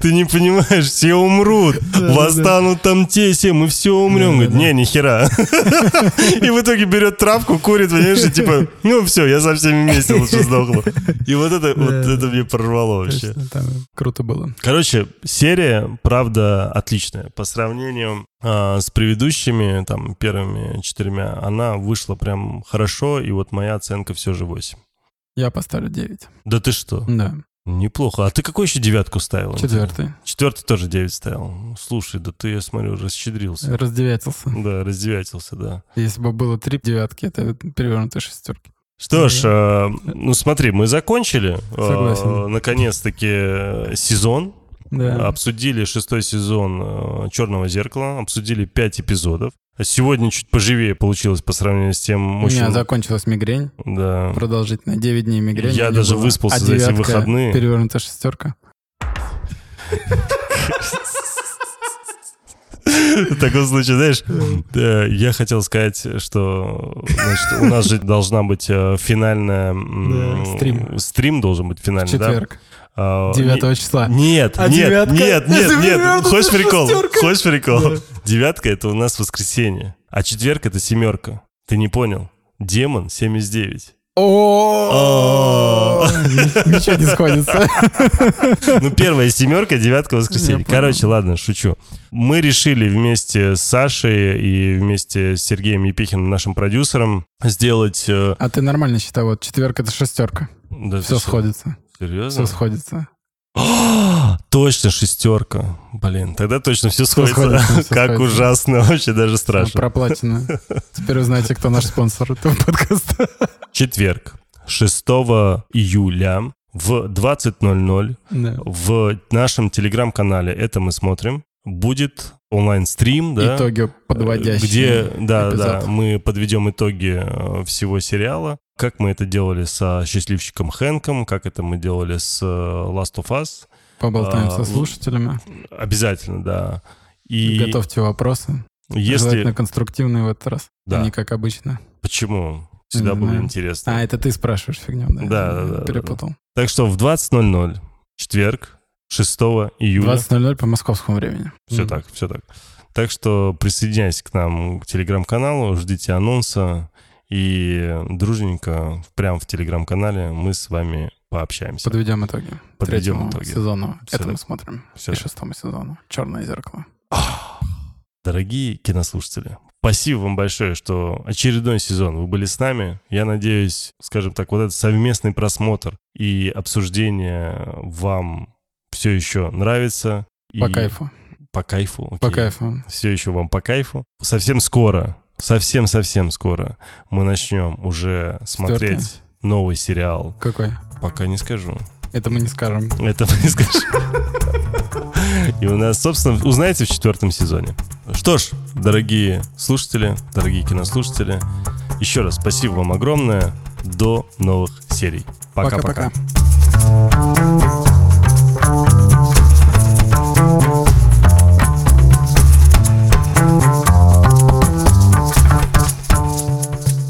Ты- не понимаешь, все умрут, да, восстанут там те, все, мы все умрем. Да, Говорит, да, не, ни хера. И в итоге берет травку, курит, понимаешь, и типа, ну все, я со всеми вместе лучше сдохну. И вот это, вот Да, это мне прорвало вообще. Круто было. Короче, серия, правда, отличная. По сравнению а, с предыдущими, там, первыми четырьмя, она вышла прям хорошо, и вот моя оценка все же 8. Я поставлю 9. Да ты что? Да. Неплохо. А ты какой еще девятку ставил? Четвертый. Четвертый тоже 9 ставил. Слушай, да ты, я смотрю, расщедрился. Раздевятился. Да, раздевятился, да. Если бы было три девятки, это перевернутые шестерки. Что ж, э, ну смотри, мы закончили, э, Согласен. наконец-таки, э, сезон. Да. Обсудили шестой сезон Черного зеркала, обсудили пять эпизодов. Сегодня чуть поживее получилось по сравнению с тем У меня очень... закончилась мигрень. Да. Продолжительно. 9 дней мигрени. Я даже было. выспался а за эти выходные. Перевернутая шестерка. В таком случае, знаешь, э, я хотел сказать, что значит, у нас же должна быть э, финальная... Да, стрим. Стрим должен быть финальный, да? четверг. А, 9 числа. Нет, А нет, девятка? нет, нет, нет. Хочешь прикол? шестерка? Хочешь прикол? Да. Девятка это у нас воскресенье, а четверг это семерка. Ты не понял? Демон 79. О, Ничего не сходится. Ну, первая семерка, девятка, воскресенье. Короче, ладно, шучу. Мы решили вместе с Сашей и вместе с Сергеем Епихиным, нашим продюсером, сделать... э, А ты нормально считай, вот четверка это шестерка. да Все сходится. Серьезно? Все сходится. А, Точно шестерка. Блин, тогда точно все Всё сходится. сходится, всё Как сходится. ужасно, вообще даже страшно. Проплачено. Теперь вы знаете, кто наш спонсор этого подкаста. Четверг, 6 июля в 20.00 Да. в нашем телеграм-канале «Это мы смотрим» будет онлайн-стрим, да? Итоги подводящие. Где, да, эпизод. да, мы подведем итоги э, всего сериала. Как мы это делали со счастливчиком Хэнком, как это мы делали с э, Last of Us. Поболтаем А, со слушателями. Обязательно, да. И Готовьте вопросы. если... Желательно конструктивные в этот раз. Да. А не как обычно. Почему? Всегда Не было знаю. интересно. А, это ты спрашиваешь фигню, да? Да, да, да, Перепутал. Так что в 20.00, четверг, 6 июля. 20.00 по московскому времени. Все М. так, все так. Так что присоединяйся к нам к телеграм-каналу, ждите анонса и дружненько прямо в телеграм-канале мы с вами пообщаемся. Подведем итоги. Подведем Третьему итоги. сезону. Всё Это мы смотрим. Всё И шестому сезону. Черное зеркало. Дорогие кинослушатели, спасибо вам большое, что очередной сезон вы были с нами. Я надеюсь, скажем так, вот этот совместный просмотр и обсуждение вам все еще нравится. По И- кайфу. По кайфу. По окей. кайфу. все еще вам по кайфу. Совсем скоро, совсем-совсем скоро мы начнем уже смотреть новый сериал. Какой? Пока не скажу. Это мы не скажем. Это мы не скажем. И у нас, собственно, узнаете в четвертом сезоне. Что ж, дорогие слушатели, дорогие кинослушатели, еще раз спасибо вам огромное. До новых серий. Пока-пока. Пока-пока.